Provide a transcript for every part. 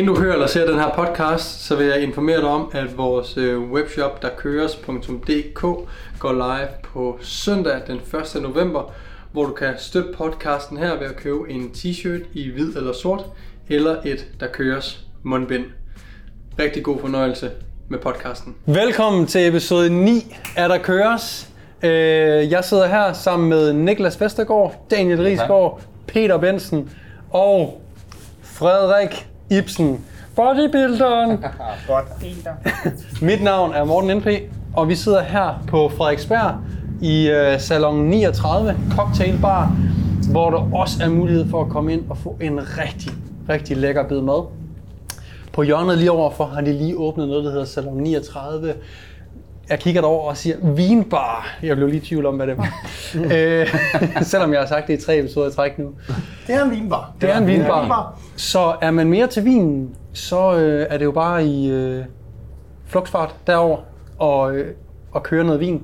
Inden du hører eller ser den her podcast, så vil jeg informere dig om, at vores øh, webshop, der køres.dk, går live på søndag den 1. november, hvor du kan støtte podcasten her ved at købe en t-shirt i hvid eller sort, eller et der køres mundbind. Rigtig god fornøjelse med podcasten. Velkommen til episode 9 af Der Køres. Øh, Jeg sidder her sammen med Niklas Vestergaard, Daniel Risgaard, Peter Bensen og Frederik Ibsen. Bodybuilderen. Mit navn er Morten NP, og vi sidder her på Frederiksberg i øh, salon 39 Cocktail Bar, hvor der også er mulighed for at komme ind og få en rigtig, rigtig lækker bid mad. På hjørnet lige overfor har de lige åbnet noget, der hedder Salon 39. Jeg kigger derover og siger, vinbar. Jeg blev lige i tvivl om, hvad det var. øh, selvom jeg har sagt det i tre episoder i træk nu. Det er en vinbar. Det er en vinbar. Så er man mere til vinen, så øh, er det jo bare i øh, flugsfart derover og, øh, og køre noget vin.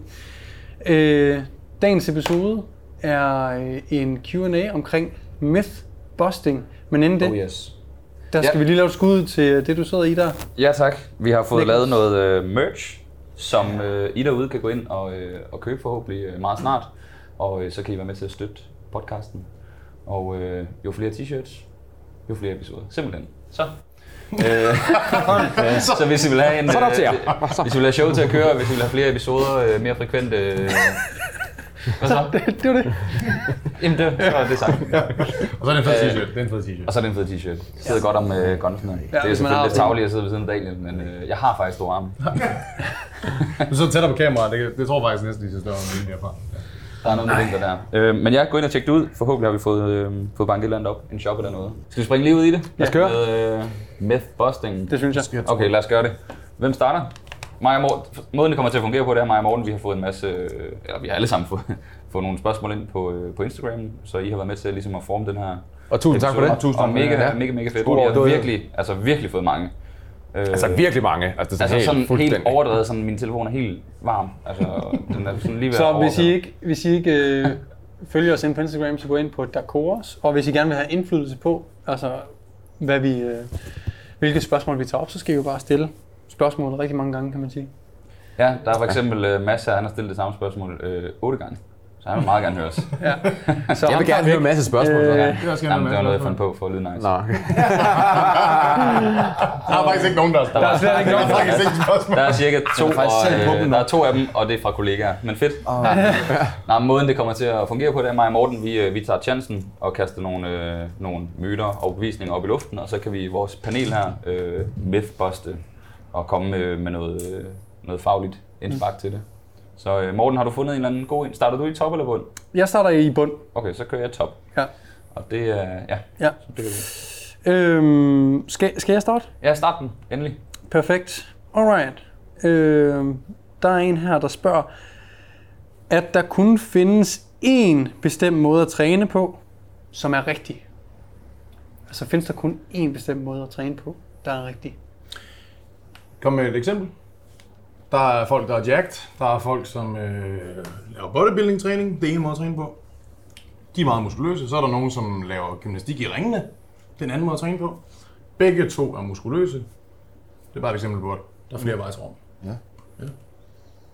Øh, dagens episode er øh, en Q&A omkring myth busting. Men inden det, Oh yes. der skal Ja. vi lige lave et skud til det, du sidder i der. Ja tak. Vi har fået Niklas. lavet noget øh, merch, som øh, I derude kan gå ind og, øh, og købe forhåbentlig øh, meget snart. Og øh, så kan I være med til at støtte podcasten. Og øh, jo flere t-shirts, jo flere episoder. Simpelthen. Så. øh, så hvis I vil have en, Så øh, hvis I vil have show til at køre, hvis I vil have flere episoder, øh, mere frekvente... Øh, hvad så? Det, det var det. Jamen det, så er det sagt. Og så er det en fed t-shirt. Det er en fed t-shirt. Og så er det en fed t-shirt. Sidder godt om øh, gunsene. Ja, det er hvis man har selvfølgelig lidt sådan- tavligt at sidde ved siden af Daniel, men øh, jeg har faktisk store arme. Du sidder tættere på kameraet. Det, det tror jeg faktisk næsten, de ser større end herfra. Der er noget med vinkler der. Øh, men jeg går ind og tjekke det ud. Forhåbentlig har vi fået, øh, fået banket et eller andet op. En shop eller noget. Skal vi springe lige ud i det? Lad os køre. Med, øh, myth busting. Det synes jeg. Okay, lad os gøre det. Hvem starter? Og Morten. Måden det kommer til at fungere på, det er og Morten. Vi har fået en masse, øh, eller vi har alle sammen fået, fået nogle spørgsmål ind på, øh, på Instagram. Så I har været med til ligesom at forme den her Og tusind tak for det. Og tusind og mega, Ja. mega, mega fedt. Vi har det. virkelig, altså virkelig fået mange. Øh, Altså virkelig mange. Altså, det er Altså sådan helt overdrevet, sådan min telefon er helt varm. Altså, den er sådan lige ved Så at hvis I ikke, hvis I ikke øh, følger os ind på Instagram, så gå ind på Dakoros. Og hvis I gerne vil have indflydelse på, altså hvad vi, øh, hvilke spørgsmål vi tager op, så skal I jo bare stille spørgsmålet rigtig mange gange, kan man sige. Ja, der er for eksempel uh, Mads her, han har stillet det samme spørgsmål øh, otte gange. Så han vil meget gerne høre os. Så Jeg vil gerne høre en masse spørgsmål. Øh, er også Jamen, det var noget, jeg fandt på for at lyde nice. Nå. Der er faktisk ikke nogen, der har Der er slet ikke Der nogen, er faktisk ikke spørgsmål. Der er cirka to, faktisk og, øh, dem der er to af dem, og det er fra kollegaer. Men fedt. Nej, måden det kommer til at fungere på, det er mig og Morten, vi, øh, vi tager chancen og kaster nogle, øh, nogle myter og bevisninger op i luften, og så kan vi vores panel her øh, mythbuste og komme med, med noget, øh, noget fagligt indspark til det. Så øh, Morten, har du fundet en eller anden god en? Starter du i top eller bund? Jeg starter i bund. Okay, så kører jeg top. Ja. Og det er, ja, Ja. så det kan. Øhm, skal, skal jeg starte? Ja, start den, endelig. Perfekt. Alright. Øhm, der er en her, der spørger, at der kun findes én bestemt måde at træne på, som er rigtig. Altså findes der kun én bestemt måde at træne på, der er rigtig. Kom med et eksempel. Der er folk, der er jacked. Der er folk, som øh, laver bodybuilding-træning. Det er en måde at træne på. De er meget muskuløse. Så er der nogen, som laver gymnastik i ringene. Det er en anden måde at træne på. Begge to er muskuløse. Det er bare et eksempel på, at der er flere vejsrum.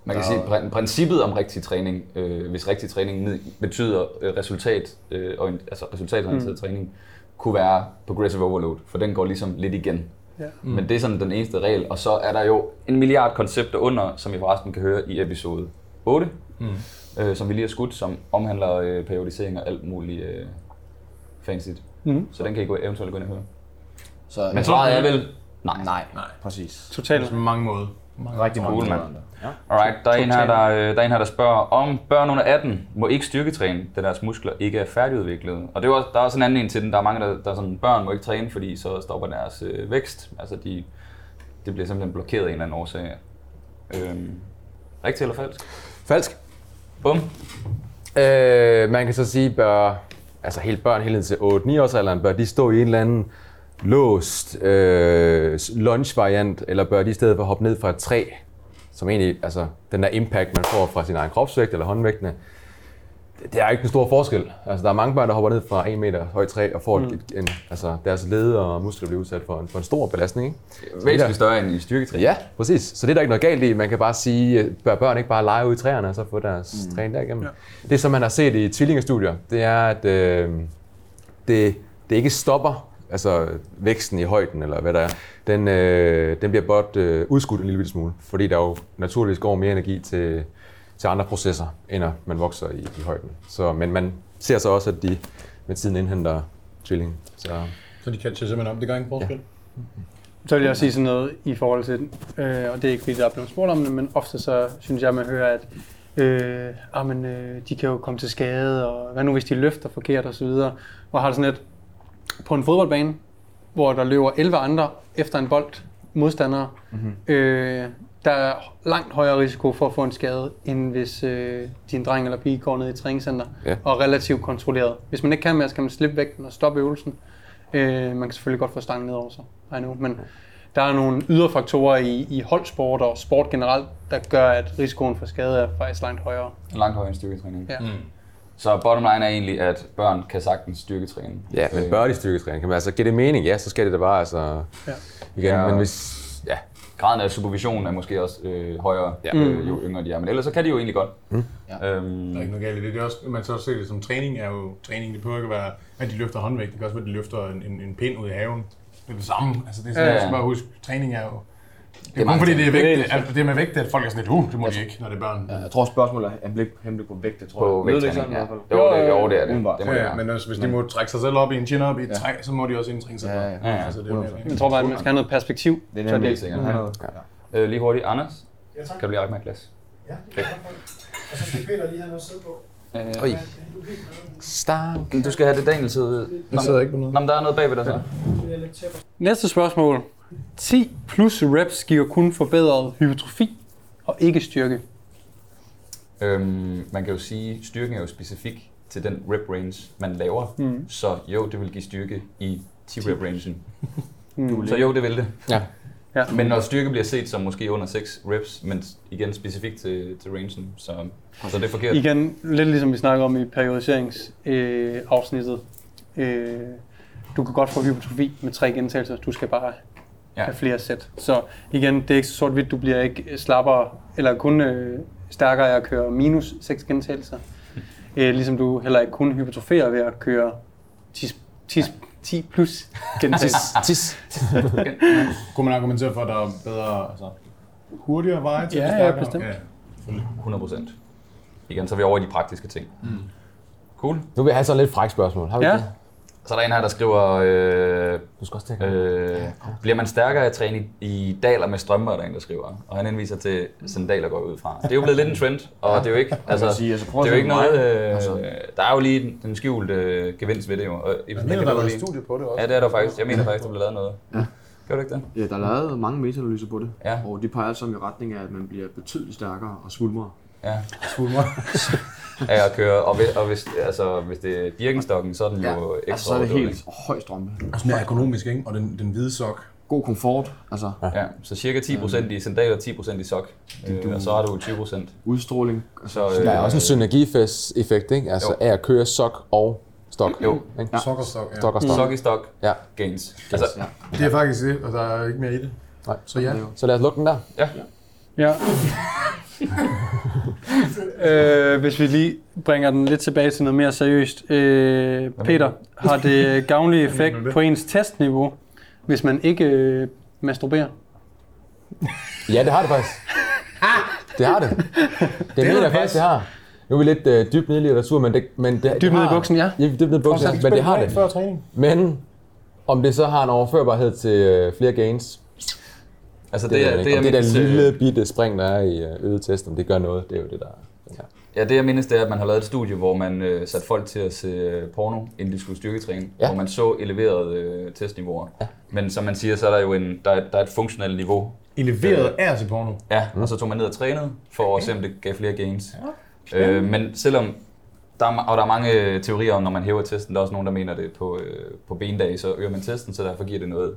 Man kan sige, at princippet om rigtig træning, øh, hvis rigtig træning betyder øh, resultat, øh, og, altså resultatorienteret mm. træning, kunne være progressive overload, for den går ligesom lidt igen. Ja. Mm. Men det er sådan den eneste regel, og så er der jo en milliard koncepter under, som I forresten kan høre i episode 8, mm. øh, som vi lige har skudt, som omhandler øh, periodisering og alt muligt øh, fancy. Mm. Så den kan I gå, eventuelt gå ind og høre. Så, Men svaret er vel nej. Nej, nej, præcis. Totalt. På mange måder. Rigtig mange Cool, mand. måder. Ja. Alright, der er, en her, der, øh, der er en her, der spørger, om børn under 18 må ikke styrketræne, da deres muskler ikke er færdigudviklede. Og det er også, der er også en anden en til den. Der er mange, der, der er sådan, børn må ikke træne, fordi så stopper deres øh, vækst. Altså, de, det bliver simpelthen blokeret af en eller anden årsag. Øhm, rigtigt eller falsk? Falsk. Bum. Øh, man kan så sige, bør, altså helt børn helt til 8-9 års alderen, bør de stå i en eller anden låst øh, lunge-variant, eller bør de i stedet for hoppe ned fra et træ, som egentlig, altså den der impact, man får fra sin egen kropsvægt eller håndvægtene, det er ikke en stor forskel. Altså, der er mange børn, der hopper ned fra 1 meter højt træ og får mm. et, en, altså, deres led og muskler bliver udsat for en, for en stor belastning. Ikke? Væsentligt større end i styrketræning. Ja, præcis. Så det er der ikke noget galt i. Man kan bare sige, øh, bør børn ikke bare lege ude i træerne og så få deres mm. træning derigennem. Ja. Det, som man har set i tvillingestudier, det er, at øh, det, det ikke stopper altså væksten i højden, eller hvad der er, den, øh, den bliver blot øh, udskudt en lille smule, fordi der jo naturligvis går mere energi til, til andre processer, end at man vokser i, i højden. Så, men man ser så også, at de med tiden indhenter tvilling. Så, Så de catcher simpelthen op. Det gør ingen forskel. Så vil jeg også sige sådan noget i forhold til, øh, og det er ikke fordi, der er blevet spurgt om det, men ofte så synes jeg, man hører, at øh, ah, men, øh, de kan jo komme til skade, og hvad nu hvis de løfter forkert osv. Hvor har det sådan et, på en fodboldbane, hvor der løber 11 andre efter en bold, modstandere, mm-hmm. øh, der er langt højere risiko for at få en skade, end hvis øh, din dreng eller pige går ned i træningscenter Ja. og er relativt kontrolleret. Hvis man ikke kan mere, så kan man slippe vægten og stoppe øvelsen. Øh, man kan selvfølgelig godt få stangen ned over sig, I know, men der er nogle ydre faktorer i, i holdsport og sport generelt, der gør, at risikoen for skade er faktisk langt højere. Langt højere end styrketræning. Ja. Mm. Så bottom line er egentlig, at børn kan sagtens styrketræne. ja, men bør de styrketræning? Kan man altså give det mening? Ja, så skal det da bare altså... Ja. Igen, Ja. men hvis... Ja, Graden af supervision er måske også øh, højere, Ja. øh, jo yngre de er. Men ellers så kan de jo egentlig godt. Mm. Ja. Øhm, Der er ikke noget galt i det. det er også, man så ser det som træning, er jo træning. Det behøver ikke være, at de løfter håndvægt. Det kan også være, at de løfter en, en, en pind ud i haven. Det er det samme. Altså, det er sådan, Ja, ja, ja. ja. bare huske, træning er jo... Det er, er kun fordi, det er, ting. vægt, Det er- altså, det er med vægt, at folk er sådan lidt, uh, det må de ikke, når det er børn. Ja, jeg tror spørgsmålet er blik henblik på vægt, det tror på jeg. Ikke vægttræning, ja. i hvert fald? Jo, det, jo, det er det. Umiddelbart. det må Ja, være. men også, hvis de må trække sig selv op i en chin-up i et Ja. træ, så må de også indtrænge sig Ja, selv. ja, ja. Altså, det er jo. Jeg tror bare, at man skal have noget perspektiv. Det er nemlig Helt sikkert. Ja. Ja. Øh, lige hurtigt, Anders. Kan du lige række mig et glas? Ja, det kan jeg godt. Og så skal Peter lige have noget at sidde på. Øh, Oj. Stank. du skal have det Daniel sidde. Jeg sidder ikke på noget. Nå, men der er noget bagved dig så. Er. Næste spørgsmål. 10 plus reps giver kun forbedret hypertrofi og ikke styrke. Øhm, man kan jo sige, at styrken er jo specifik til den rep range, man laver. Mm. Så jo, det vil give styrke i 10 rep rangen. Mm. Så jo, det vil det. Ja. Ja. Men når styrke bliver set som måske under 6 reps, men igen specifikt til, til rangen, så, så det er forkert. Igen, lidt ligesom vi snakker om i periodiseringsafsnittet. Øh, afsnittet. øh, du kan godt få hypertrofi med tre gentagelser, du skal bare Ja. have flere sæt. Så igen, det er ikke så sort-hvidt, du bliver ikke slappere, eller kun øh, stærkere af at køre minus 6 gentagelser. Øh, ligesom du heller ikke kun hypertroferer ved at køre 10, 10, 10 plus gentagelser. Tis. Kunne man argumentere for, at der er bedre, altså, hurtigere veje til Ja, det ja, bestemt. Ja, selvfølgelig. 100%. Igen, så er vi over i de praktiske ting. Mm. Cool. Nu vil jeg have sådan lidt fræk spørgsmål. Har vi Ja. det? Så er der en her, der skriver, øh, Du skal også at øh, bliver man stærkere af at træne i, i daler med strømper, er der en, der skriver. Og han henviser til sandaler, går ud fra. Det er jo blevet lidt en trend, og det er jo ikke, altså, sige, altså, det er jo ikke noget, øh, Altså. der er jo lige den, skjulte øh, gevinst ved det jo. Og, Jeg mener, der er lavet studie på det også. Ja, det er der faktisk. Jeg mener faktisk, der blev lavet noget. Ja. Gør du ikke det? Ja, der er lavet mange metaanalyser på det, Ja. og de peger alle sammen i retning af, at man bliver betydeligt stærkere og svulmere. Ja. Svulmer. Af at køre, og, hvis, og hvis, altså, hvis det er Birkenstokken, så er den jo ekstra altså, så er det helt høj strømpe. Også mere økonomisk, ikke? Og den, den hvide sok. God komfort, altså Ja, så cirka 10% i sandaler, 10% i sok. Øh, og så har du 20%. udstråling. Så, Der er også en synergieffekt, ikke? Altså Jo. af at køre sok og stok. Jo. Ikke? Ja. Sok og stok, ja. Stok og stok. Sok i stok, Ja. gains. Altså, Ja. Det er faktisk det, og der er ikke mere i det. Nej. Så ja. Så lad os lukke den der. ja. Ja. Øh, hvis vi lige bringer den lidt tilbage til noget mere seriøst. Øh, Peter, har det gavnlig effekt på ens testniveau, hvis man ikke øh, masturberer? Ja, det har det faktisk. Det har det. Det mener jeg faktisk, det har. Nu er vi lidt øh, dybt nede i litteratur, men det, men det, det nede i buksen, ja. Ja, dybt nede i buksen, men det har det. Før træning. Men om det så har en overførbarhed til øh, flere gains, Altså, det, det, det, er, det, det, om jeg det der øh, lille bitte spring, der er i øh, øget test, om det gør noget, det er jo det, der her. Ja, det jeg mindes, det er, at man har lavet et studie, hvor man øh, satte folk til at se øh, porno, inden de skulle styrketræne, Ja. ja. hvor man så eleverede øh, testniveauer. Ja. Men som man siger, så er der jo en, der, er, der er et funktionelt niveau. Eleveret er til porno. Ja, og så tog man ned og trænede, for at se, om det gav flere gains. Ja. Øh, men selvom, der er, og der er mange teorier om, når man hæver testen, der er også nogen, der mener det på, øh, på bendage, så øger man testen, så derfor giver det noget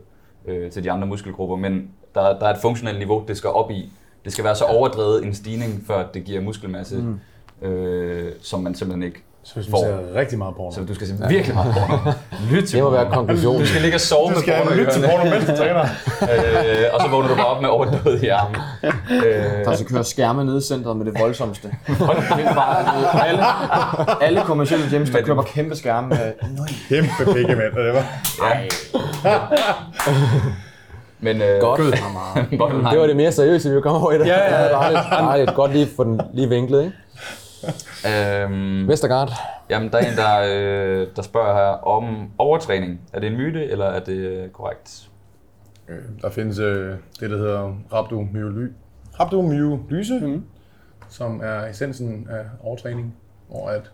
øh, til de andre muskelgrupper. Men der, der er et funktionelt niveau, det skal op i. Det skal være så overdrevet en stigning, før det giver muskelmasse. Mm. øh, som man simpelthen ikke Så hvis man ser rigtig meget porno. Så du skal se virkelig meget porno. Lyt til Det må være konklusionen. Du skal ligge og sove med porno i lytte til porno, mens du træner. øh, og så vågner du bare op med overdød i armen. Øh, Der skal køre skærme nede i centret med det voldsomste. Bare, alle, alle kommercielle gyms, der bare kæmpe skærme med Kæmpe pikke, mand. Det var. Men øh, Godt. line. Det var det mere seriøse, vi kom over i det. Ja, ja, ja. Dejligt, dejligt. Godt lige få den lige vinklet, ikke? Øhm, Vestergaard. jamen, der er en, der, øh, der spørger her om overtræning. Er det en myte, eller er det øh, korrekt? Øh, Der findes øh, det, der hedder rhabdomyoly- rhabdomyolyse, mm. som er essensen af overtræning, hvor at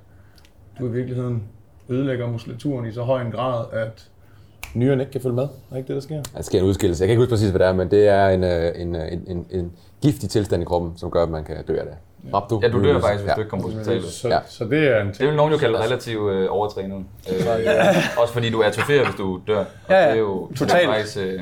du i virkeligheden ødelægger muskulaturen i så høj en grad, at nyrerne ikke kan følge med. Er ikke det, der sker? Der sker en udskillelse. Jeg kan ikke huske præcis, hvad det er, men det er en, øh, en, øh, en, en, en giftig tilstand i kroppen, som gør, at man kan dø af det. Rhabdo. Ja, du dør faktisk, hvis ja. du ikke kommer på hospitalet. Så, Ja. ja. så det er en Det ting. vil nogen jo kalde relativt øh, overtrænet. Øh, også fordi du er atroferet, hvis du dør. Og Ja, ja. Det er jo Totalt. faktisk... Øh,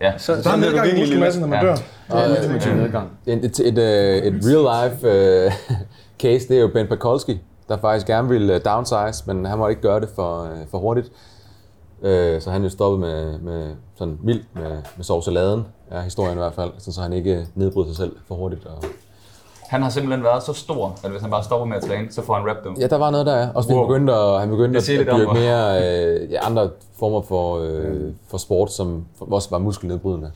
ja, Så, Der så er er nedgang i muskelmassen, når man Ja. dør. det er ultimativ nedgang. Et, et, et, øh, et real life øh, case, det er jo Ben Pakulski, der faktisk gerne ville downsize, men han måtte ikke gøre det for, for hurtigt. Øh, så han er jo stoppet med, med sådan mildt med, med sovsaladen, er historien i hvert fald, så, så han ikke nedbryder sig selv for hurtigt. Og... han har simpelthen været så stor, at hvis han bare stopper med at træne, så får han rap dem. Ja, der var noget der, ja. Også Wow. han begyndte at, han begyndte at, dyrke mere øh, ja, andre former for, øh, for sport, som også var muskelnedbrydende.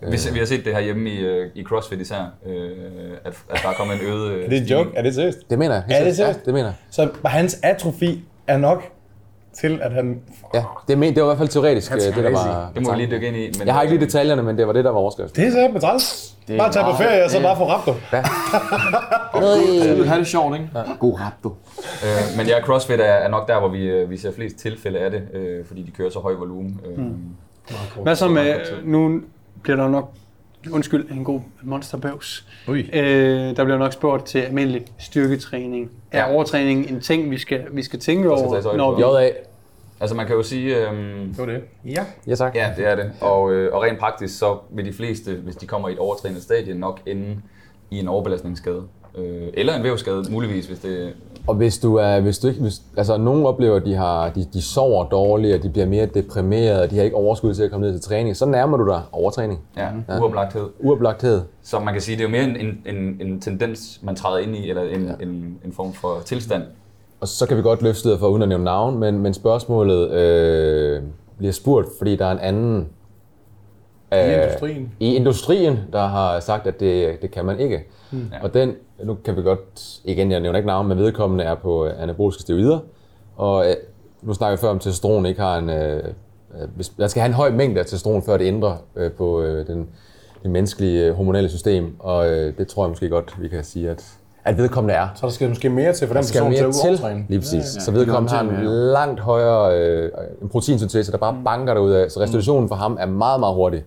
Vi, vi har set det her hjemme i, øh, i CrossFit især, øh, at, at der er kommet en øget... øh, Er det en joke? Er det seriøst? Det mener jeg. Er det ja, seriøst? det mener jeg. Så hans atrofi er nok til, at han... Ja, det, men, det var i hvert fald teoretisk, That's øh, det der var Det må vi lige dykke ind i. Men, Jeg har ikke lige detaljerne, men det var det, der var overskrift. Det er med træls. Det er Bare tage på ferie, og så bare få rhabdo. Du vil have det sjovt, ikke? God rap, du. Øh, men ja, CrossFit er, er nok der, hvor vi, øh, vi ser flest tilfælde af det, øh, fordi de kører så høj volumen. Øh, mm. Hvad så med, nu bliver der nok, undskyld, en god monsterbøvs. Øh, der bliver nok spurgt til almindelig styrketræning. Er Ja. overtræning en ting, vi skal, vi skal tænke over, når vi... JA. Altså man kan jo sige, øh, Det var det. Ja. Ja, tak. ja det er det, og, øh, og rent praktisk så vil de fleste, hvis de kommer i et overtrænet stadie, nok ende i en overbelastningsskade. Øh, eller en vævskade, muligvis, hvis det... Og hvis du er, hvis du ikke, hvis, altså nogen oplever, at de, har, de, de sover dårligt, og de bliver mere deprimerede, og de har ikke overskud til at komme ned til træning, så nærmer du dig overtræning. Ja, uoplagthed. Uoplagthed. Så man kan sige, det er jo mere en, en, en, en tendens, man træder ind i, eller en, ja. en, en form for tilstand. Og så kan vi godt løfte det for uden at nævne navn, men, men spørgsmålet øh, bliver spurgt, fordi der er en anden I øh, industrien. i industrien, der har sagt, at det, det kan man ikke. Mm. Og den, nu kan vi godt, igen jeg nævner ikke navn, men vedkommende er på øh, anaboliske steroider. Og øh, nu snakker vi før om, at testosteron ikke har en... Øh, øh, hvis, der skal have en høj mængde af testosteron, før det ændrer øh, på øh, den, det menneskelige øh, hormonelle system. Og øh, det tror jeg måske godt, vi kan sige, at, at vedkommende er. Så der skal måske mere til for den person til mere at til, overtræne. lige præcis. Ja, ja. Så det vedkommende har en langt højere øh, proteinsyntese, der bare banker derud af. Så restitutionen for ham er meget, meget hurtig.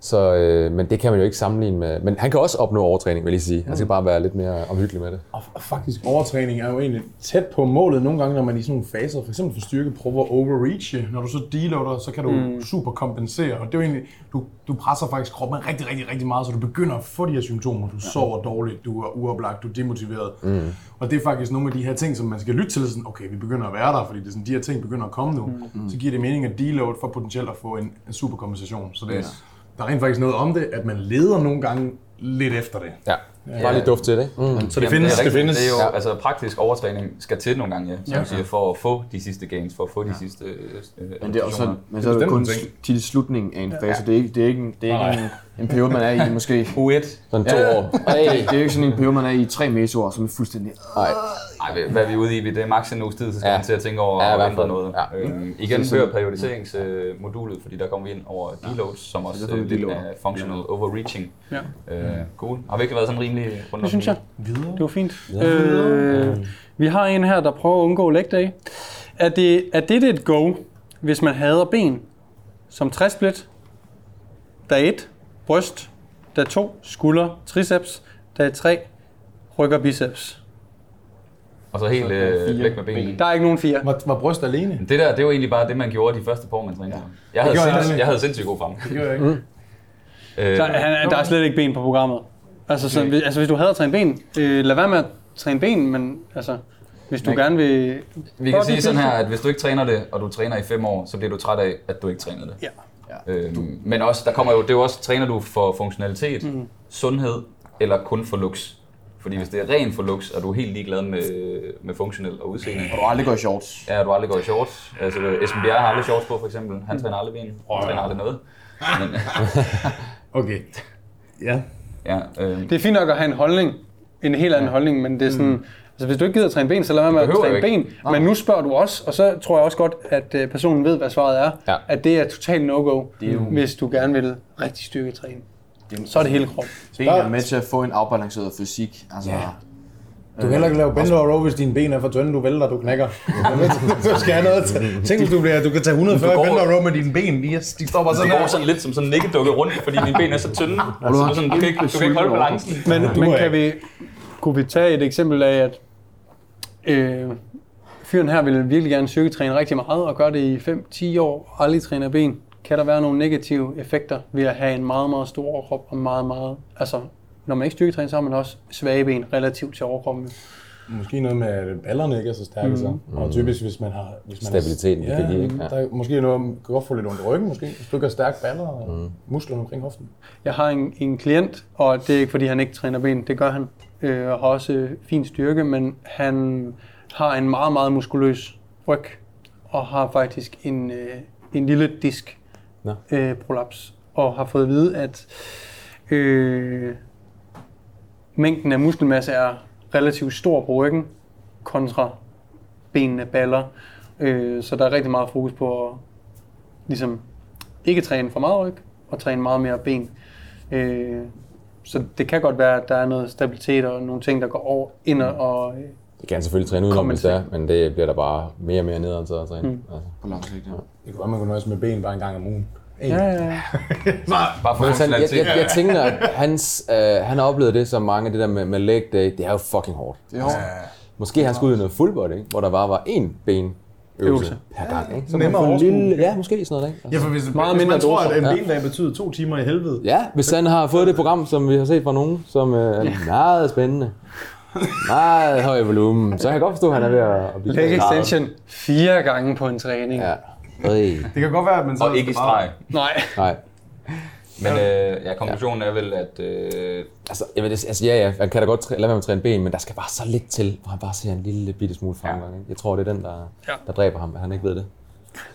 Så, øh, men det kan man jo ikke sammenligne med. Men han kan også opnå overtræning, vil jeg sige. Han skal bare være lidt mere omhyggelig med det. Og og faktisk overtræning er jo egentlig tæt på målet nogle gange, når man i sådan nogle faser, for eksempel for styrke, prøver at overreache. Når du så deloader, så kan du mm. super kompensere. Og det er jo egentlig, du, du presser faktisk kroppen rigtig, rigtig, rigtig meget, så du begynder at få de her symptomer. Du sover dårligt, du er uoplagt, du er demotiveret. Mm. Og det er faktisk nogle af de her ting, som man skal lytte til, sådan, okay, vi begynder at være der, fordi det er sådan, de her ting begynder at komme nu. Mm. Så giver det mening at deload for potentielt at få en, en super kompensation. Så det, yes der er rent faktisk noget om det, at man leder nogle gange lidt efter det. Ja. Bare lidt duft til det, ikke? Mm. Så det findes, det, det, er findes. det er jo, Ja. ja. altså praktisk overtræning skal til nogle gange, ja, som ja. siger, for at få de sidste gains, for at få de sidste øh, Men det er også, men så er det kun i slutningen af en fase. Det er ikke, det er ikke, en, det er ikke en, en periode, man er i måske. U1. Sådan to Ja. år. Det, det er ikke sådan en periode, man er i tre mesoår, som er fuldstændig... Nej. Ej, hvad er vi ude i? Det er maks en uges tid, så skal Ja. ja. man til at tænke over Ja, ja, at ændre noget. Ja. Ja. Øhm, igen Så- hør periodiseringsmodulet, fordi der kommer vi ind over deloads, som også er øh, lidt af functional overreaching. Ja. Øh, cool. Har vi ikke været sådan rimelig rundt Det synes jeg. Videre. Det var fint. Øh, vi har en her, der prøver at undgå leg day. Er det, er det et go, hvis man hader ben som træsplit, dag 1, bryst, dag 2, skulder, triceps, dag 3, ryg og biceps? Og så helt øh, væk med benene. Der er ikke nogen fire. Var, var bryst alene? Det der, det var egentlig bare det, man gjorde de første par år, man trænede. Jeg, havde gjorde jeg sinds, aldrig. jeg havde sindssygt god frem. Det gør jeg ikke. Øh, Der, han, der er slet ikke ben på programmet. Altså, så, hvis, altså hvis du hader at træne ben, øh, lad være med at træne ben, men altså, hvis du Man- gerne vil... Vi kan sige sådan her, at hvis du ikke træner det, og du træner i fem år, så bliver du træt af, at du ikke træner det. Ja. Øhm, men også, der kommer jo, det er jo også, træner du for funktionalitet, mm. sundhed, eller kun for looks? Fordi hvis det er ren for looks, og du er helt ligeglad med, med funktionel og udseende, Og du aldrig går i shorts. Ja, du aldrig går i shorts. Altså, Esben Bjerre har aldrig shorts på, for eksempel. Han træner aldrig ben. Han træner aldrig noget. Men, Okay. Ja. Ja, øh, Det er fint nok at have en holdning, en helt anden holdning, men det er sådan... Altså, hvis du ikke gider at træne ben, så lad være med at træne ikke. ben. Men nu spørger du også, og så tror jeg også godt, at øh, personen ved, hvad svaret er. Ja. At det er totalt no-go, hvis du gerne vil rigtig styrketræne. Så er det hele kroppen. Ben er med til at få en afbalanceret fysik. Altså, Ja. Du kan heller ikke lave bend over row, hvis dine ben er for tynde, du vælter, du knækker. du skal have noget til. Tænk, hvis du, bliver, du kan tage 140 Du går- bend over row med dine ben, de, de står bare sådan går her. sådan lidt som sådan en nikkedukke rundt, fordi mine ben er så tynde. Altså, du, er sådan, du, kan ikke, du kan ikke holde balancen. Men, Du men kan vi, kunne vi tage et eksempel af, at øh, fyren her vil virkelig gerne styrketræne rigtig meget, og gøre det i 5-10 år, og aldrig træne ben. Kan der være nogle negative effekter ved at have en meget, meget stor overkrop, og meget, meget, altså, når man ikke styrketræner, så har man også svage ben relativt til overkroppen. Måske noget med, at ballerne ikke er så stærke så. Og typisk, hvis man har... Hvis man Stabiliteten, det ja, kan de ikke, ja. Der er måske noget, man kan godt få lidt ondt i ryggen, måske. Hvis du ikke har stærke baller og muskler omkring hoften. Jeg har en, en klient, og det er ikke fordi, han ikke træner ben, det gør han, øh, og har også øh, fin styrke, men han har en meget, meget muskuløs ryg, og har faktisk en, øh, en lille disk Nå. øh, prolaps, og har fået at vide, at øh, mængden af muskelmasse er relativt stor på ryggen, kontra benene baller. Øh, så der er rigtig meget fokus på at ligesom, ikke træne for meget ryg, og træne meget mere ben. Øh, så det kan godt være, at der er noget stabilitet og nogle ting, der går over ind og... og øh, Det kan selvfølgelig træne udenom, hvis det er, men det bliver der bare mere og mere nedad til at træne. Mm. Altså. på lang sigt, ja. Det kunne være, man kunne nøjes med ben bare en gang om ugen. Ja, ja, ja. Bare for Men sådan, jeg, jeg, jeg tænker, at hans, øh, han har oplevet det som mange, det der med, med leg day, det er jo fucking hårdt. Det er hårdt. Måske han skulle ud i noget full body, ikke? hvor der bare var én ben øvelse per gang. Ikke? Så Nemmere man lille, ja, måske sådan noget. Ikke? Ja, for hvis, Meget hvis mindre man tror, at en Ja. bendag betyder to timer i helvede. Ja, hvis han har fået det program, som vi har set fra nogen, som øh, er meget spændende, meget høj volumen, så kan jeg godt forstå, at han er ved at, blive Leg extension fire gange på en træning. Ja. Det kan godt være, at man så... Og ikke i streg. Nej. Nej. Men øh, ja, konklusionen er vel, at øh, Altså, jeg ved, det- altså, ja, ja, han kan da godt træ- lade være med at træne ben, men der skal bare så lidt til, hvor han bare ser en lille bitte smule fremgang. Ikke? Jeg tror, det er den, der, Ja. der dræber ham, at han ikke ved det.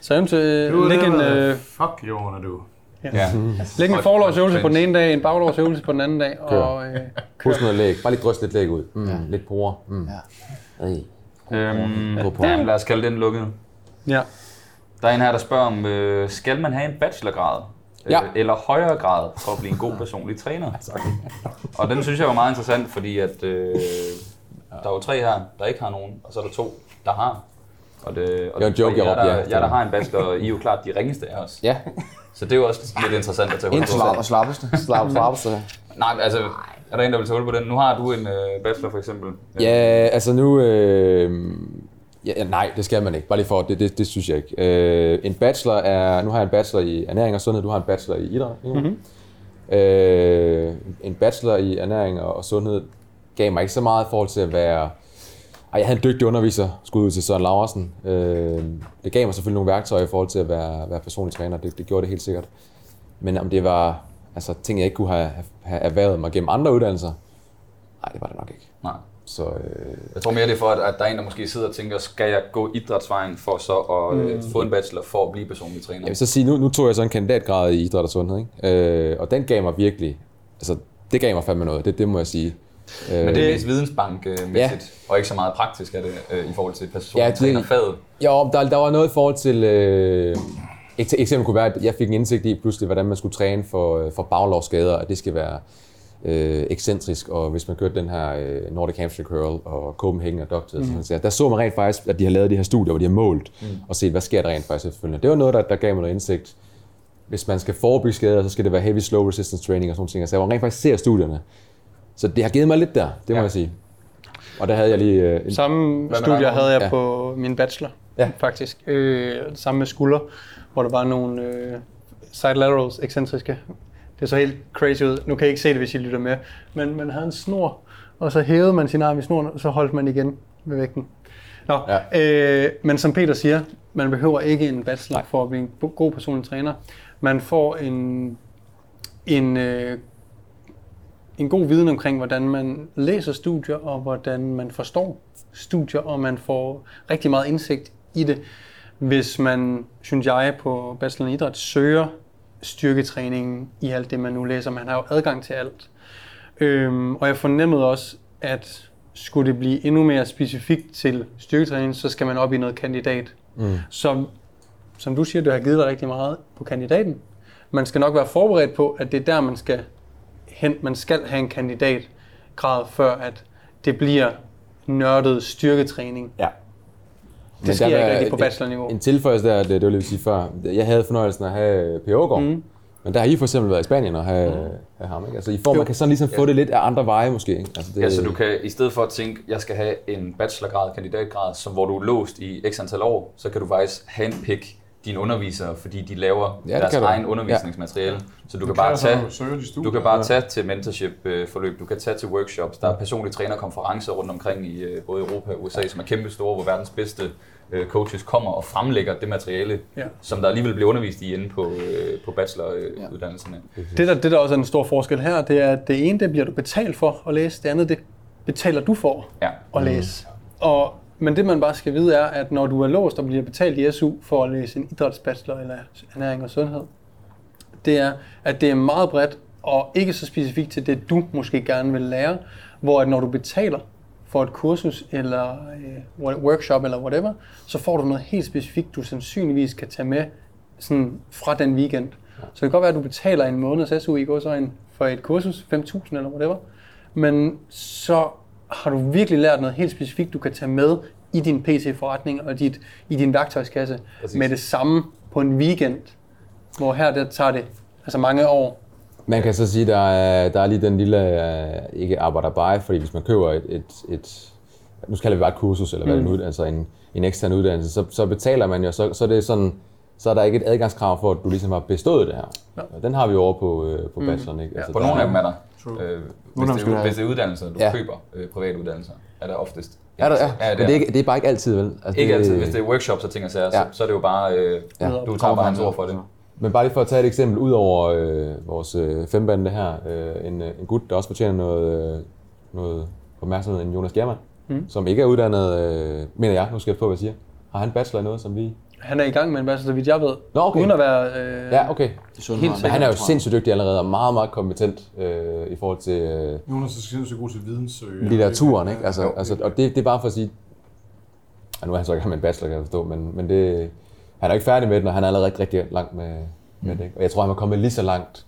Så eventuelt lægge en, øh, Fuck, Johan, du. ja, læg en forlovsøvelse på den ene dag, en baglovsøvelse på den anden dag, Kør. og øh, Husk noget læg. Bare lige dryst lidt læg ud. Mm, ja. Lidt porer. Mm. Ja. Ej. øhm, ja, lad os kalde den lukket. ja. Der er en her, der spørger om, øh, skal man have en bachelorgrad? øh, Ja. Eller højere grad for at blive en god personlig træner? Og den synes jeg var meget interessant, fordi at, øh, der er jo tre her, der ikke har nogen, og så er der to, der har. Og det, og Det var en joke, og jeg råbte, der, ja. jer, der har en bachelor, I er jo klart de ringeste af os. Ja. Så det er jo også lidt interessant at tage hul En på. slap og slappeste. Slap, slap, så. Nej, altså, er der en, der vil tage hul på den? Nu har du en øh, bachelor for eksempel. Ja, altså nu... Øh, ja, ja, nej, det skal man ikke. Bare lige for, det, det, det synes jeg ikke. Øh, en bachelor er... Nu har jeg en bachelor i ernæring og sundhed, du har en bachelor i idræt. Ikke? Mm-hmm. Øh, en bachelor i ernæring og sundhed gav mig ikke så meget i forhold til at være... Ej, jeg havde en dygtig underviser, skud ud til Søren Laursen. Øh, det gav mig selvfølgelig nogle værktøjer i forhold til at være, være personlig træner. Det, det gjorde det helt sikkert. Men om det var altså, ting, jeg ikke kunne have, have erhvervet mig gennem andre uddannelser, nej, det var det nok ikke. Nej. Så øh, Jeg tror mere, det er for, at, at der er en, der måske sidder og tænker, skal jeg gå idrætsvejen for så at øh, få en bachelor for at blive personlig træner? jeg vil så sige, nu, nu tog jeg så en kandidatgrad i idræt og sundhed, ikke? Øh, og den gav mig virkelig, altså det gav mig fandme noget, det, det må jeg sige. Øh, Men det er mest vidensbank-mæssigt, Ja. og ikke så meget praktisk af det øh, i forhold til personlig Ja, ja, det- trænerfaget. Jo, der, der var noget i forhold til... Øh, et eksempel kunne være, at jeg fik en indsigt i pludselig, hvordan man skulle træne for, øh, for baglovsskader, at det skal være øh, ekscentrisk, og hvis man kørte den her øh, Nordic Hamstring Curl og Copenhagen Adductors, mm. så der så man rent faktisk, at de har lavet de her studier, hvor de har målt mm. og set, hvad sker der rent faktisk efterfølgende. Det var noget, der, der gav mig noget indsigt. Hvis man skal forebygge skader, så skal det være heavy slow resistance training og sådan ting. Så jeg var rent faktisk ser studierne. Så det har givet mig lidt der, det må Ja. jeg sige. Og der havde jeg lige... Øh, en, Samme med studie dig, havde jeg Ja. på min bachelor, Ja. faktisk. Øh, sammen med skulder, hvor der var nogle øh, side laterals, ekscentriske. Det så helt crazy ud. Nu kan I ikke se det, hvis I lytter med. Men man havde en snor, og så hævede man sin arm i snoren, og så holdt man igen ved vægten. Nå, ja. øh, men som Peter siger, man behøver ikke en bachelor for at blive en god personlig træner. Man får en, en, øh, en god viden omkring, hvordan man læser studier, og hvordan man forstår studier, og man får rigtig meget indsigt i det, hvis man, synes jeg, på Bachelor i Idræt søger styrketræningen i alt det, man nu læser. Man har jo adgang til alt. Øhm, og jeg fornemmede også, at skulle det blive endnu mere specifikt til styrketræning, så skal man op i noget kandidat. Mm. Som, som du siger, det har givet dig rigtig meget på kandidaten. Man skal nok være forberedt på, at det er der, man skal hen. Man skal have en kandidatgrad, før at det bliver nørdet styrketræning. Ja. Det sker ikke rigtig på bachelorniveau. En tilføjelse der, det, det var lige sige før. Jeg havde fornøjelsen at have P. Aagaard. Mm. Men der har I for eksempel været i Spanien og have, mm. have ham, ikke? Altså I får, man kan sådan ligesom få det lidt af andre veje måske, ikke? Altså, det, Ja, så du kan i stedet for at tænke, jeg skal have en bachelorgrad, kandidatgrad, som, hvor du er låst i x antal år, så kan du faktisk handpick dine undervisere, fordi de laver Ja, ja, det deres kan du. egen undervisningsmateriale. Ja. Så du kan kan bare tage, du kan bare tage til mentorship-forløb, du kan tage til workshops, der er personlige trænerkonferencer rundt omkring i øh, både Europa og USA, som er kæmpe store, hvor verdens bedste øh, coaches kommer og fremlægger det materiale, Ja. som der alligevel bliver undervist i inde på, øh, på bacheloruddannelserne. Det der, det der også er en stor forskel her, det er, at det ene, det bliver du betalt for at læse, det andet, det betaler du for Ja. at læse. Og, men det man bare skal vide er, at når du er låst og bliver betalt i SU for at læse en idrætsbachelor eller ernæring og sundhed, det er, at det er meget bredt og ikke så specifikt til det, du måske gerne vil lære, hvor at når du betaler for et kursus eller øh, workshop eller whatever, så får du noget helt specifikt, du sandsynligvis kan tage med sådan fra den weekend. Så det kan godt være, at du betaler en måneds SU i går så en for et kursus, 5.000 eller whatever, men så har du virkelig lært noget helt specifikt, du kan tage med i din PC-forretning og dit, i din værktøjskasse Præcis. med det samme på en weekend, hvor her der tager det altså mange år. Man kan så sige, der er, der er lige den lille, øh, ikke arbejder bare, fordi hvis man køber et, et, et nu skal det bare et kursus, eller hvad mm. det nu er, altså en, en ekstern uddannelse, så, så betaler man jo, så, så, det er sådan, så er der ikke et adgangskrav for, at du ligesom har bestået det her. Ja. Den har vi jo over på, øh, på bacheloren, ikke? Altså, På nogle af er- dem er der. Øh, hvis, det skal er, have- hvis det er uddannelser, du Ja. køber, øh, private uddannelser, er der oftest. Er der, ja. Ja, Men det er, ikke, det er bare ikke altid, vel? Altså, Ikke det, altid. Hvis det er workshops og ting og sager, Ja. så, så er det jo bare, øh, Ja. du tager bare hans ord for det. Men bare lige for at tage et eksempel, ud over øh, vores øh, fembande her, øh, en, øh, en gut, der også fortjener noget, øh, noget opmærksomhed, en Jonas Germann, mm. som ikke er uddannet, øh, mener jeg, nu skal jeg på, hvad jeg siger. Har han bachelor i noget, som vi... Han er i gang med en bachelor, så vidt jeg ved. Nå, okay. Uden at være... Øh, Ja, okay. Helt Men han er jo sindssygt dygtig allerede, og meget, meget kompetent øh, i forhold til øh, Jonas er sindssygt god til videnssøge. litteraturen, ikke? Altså, altså, og det, det er bare for at sige... Ja, nu er han så ikke med en bachelor, kan jeg forstå, men, men det, han er ikke færdig med den, og han er allerede rigtig, rigtig langt med, med det. Ikke? Og jeg tror, han var kommet lige så langt,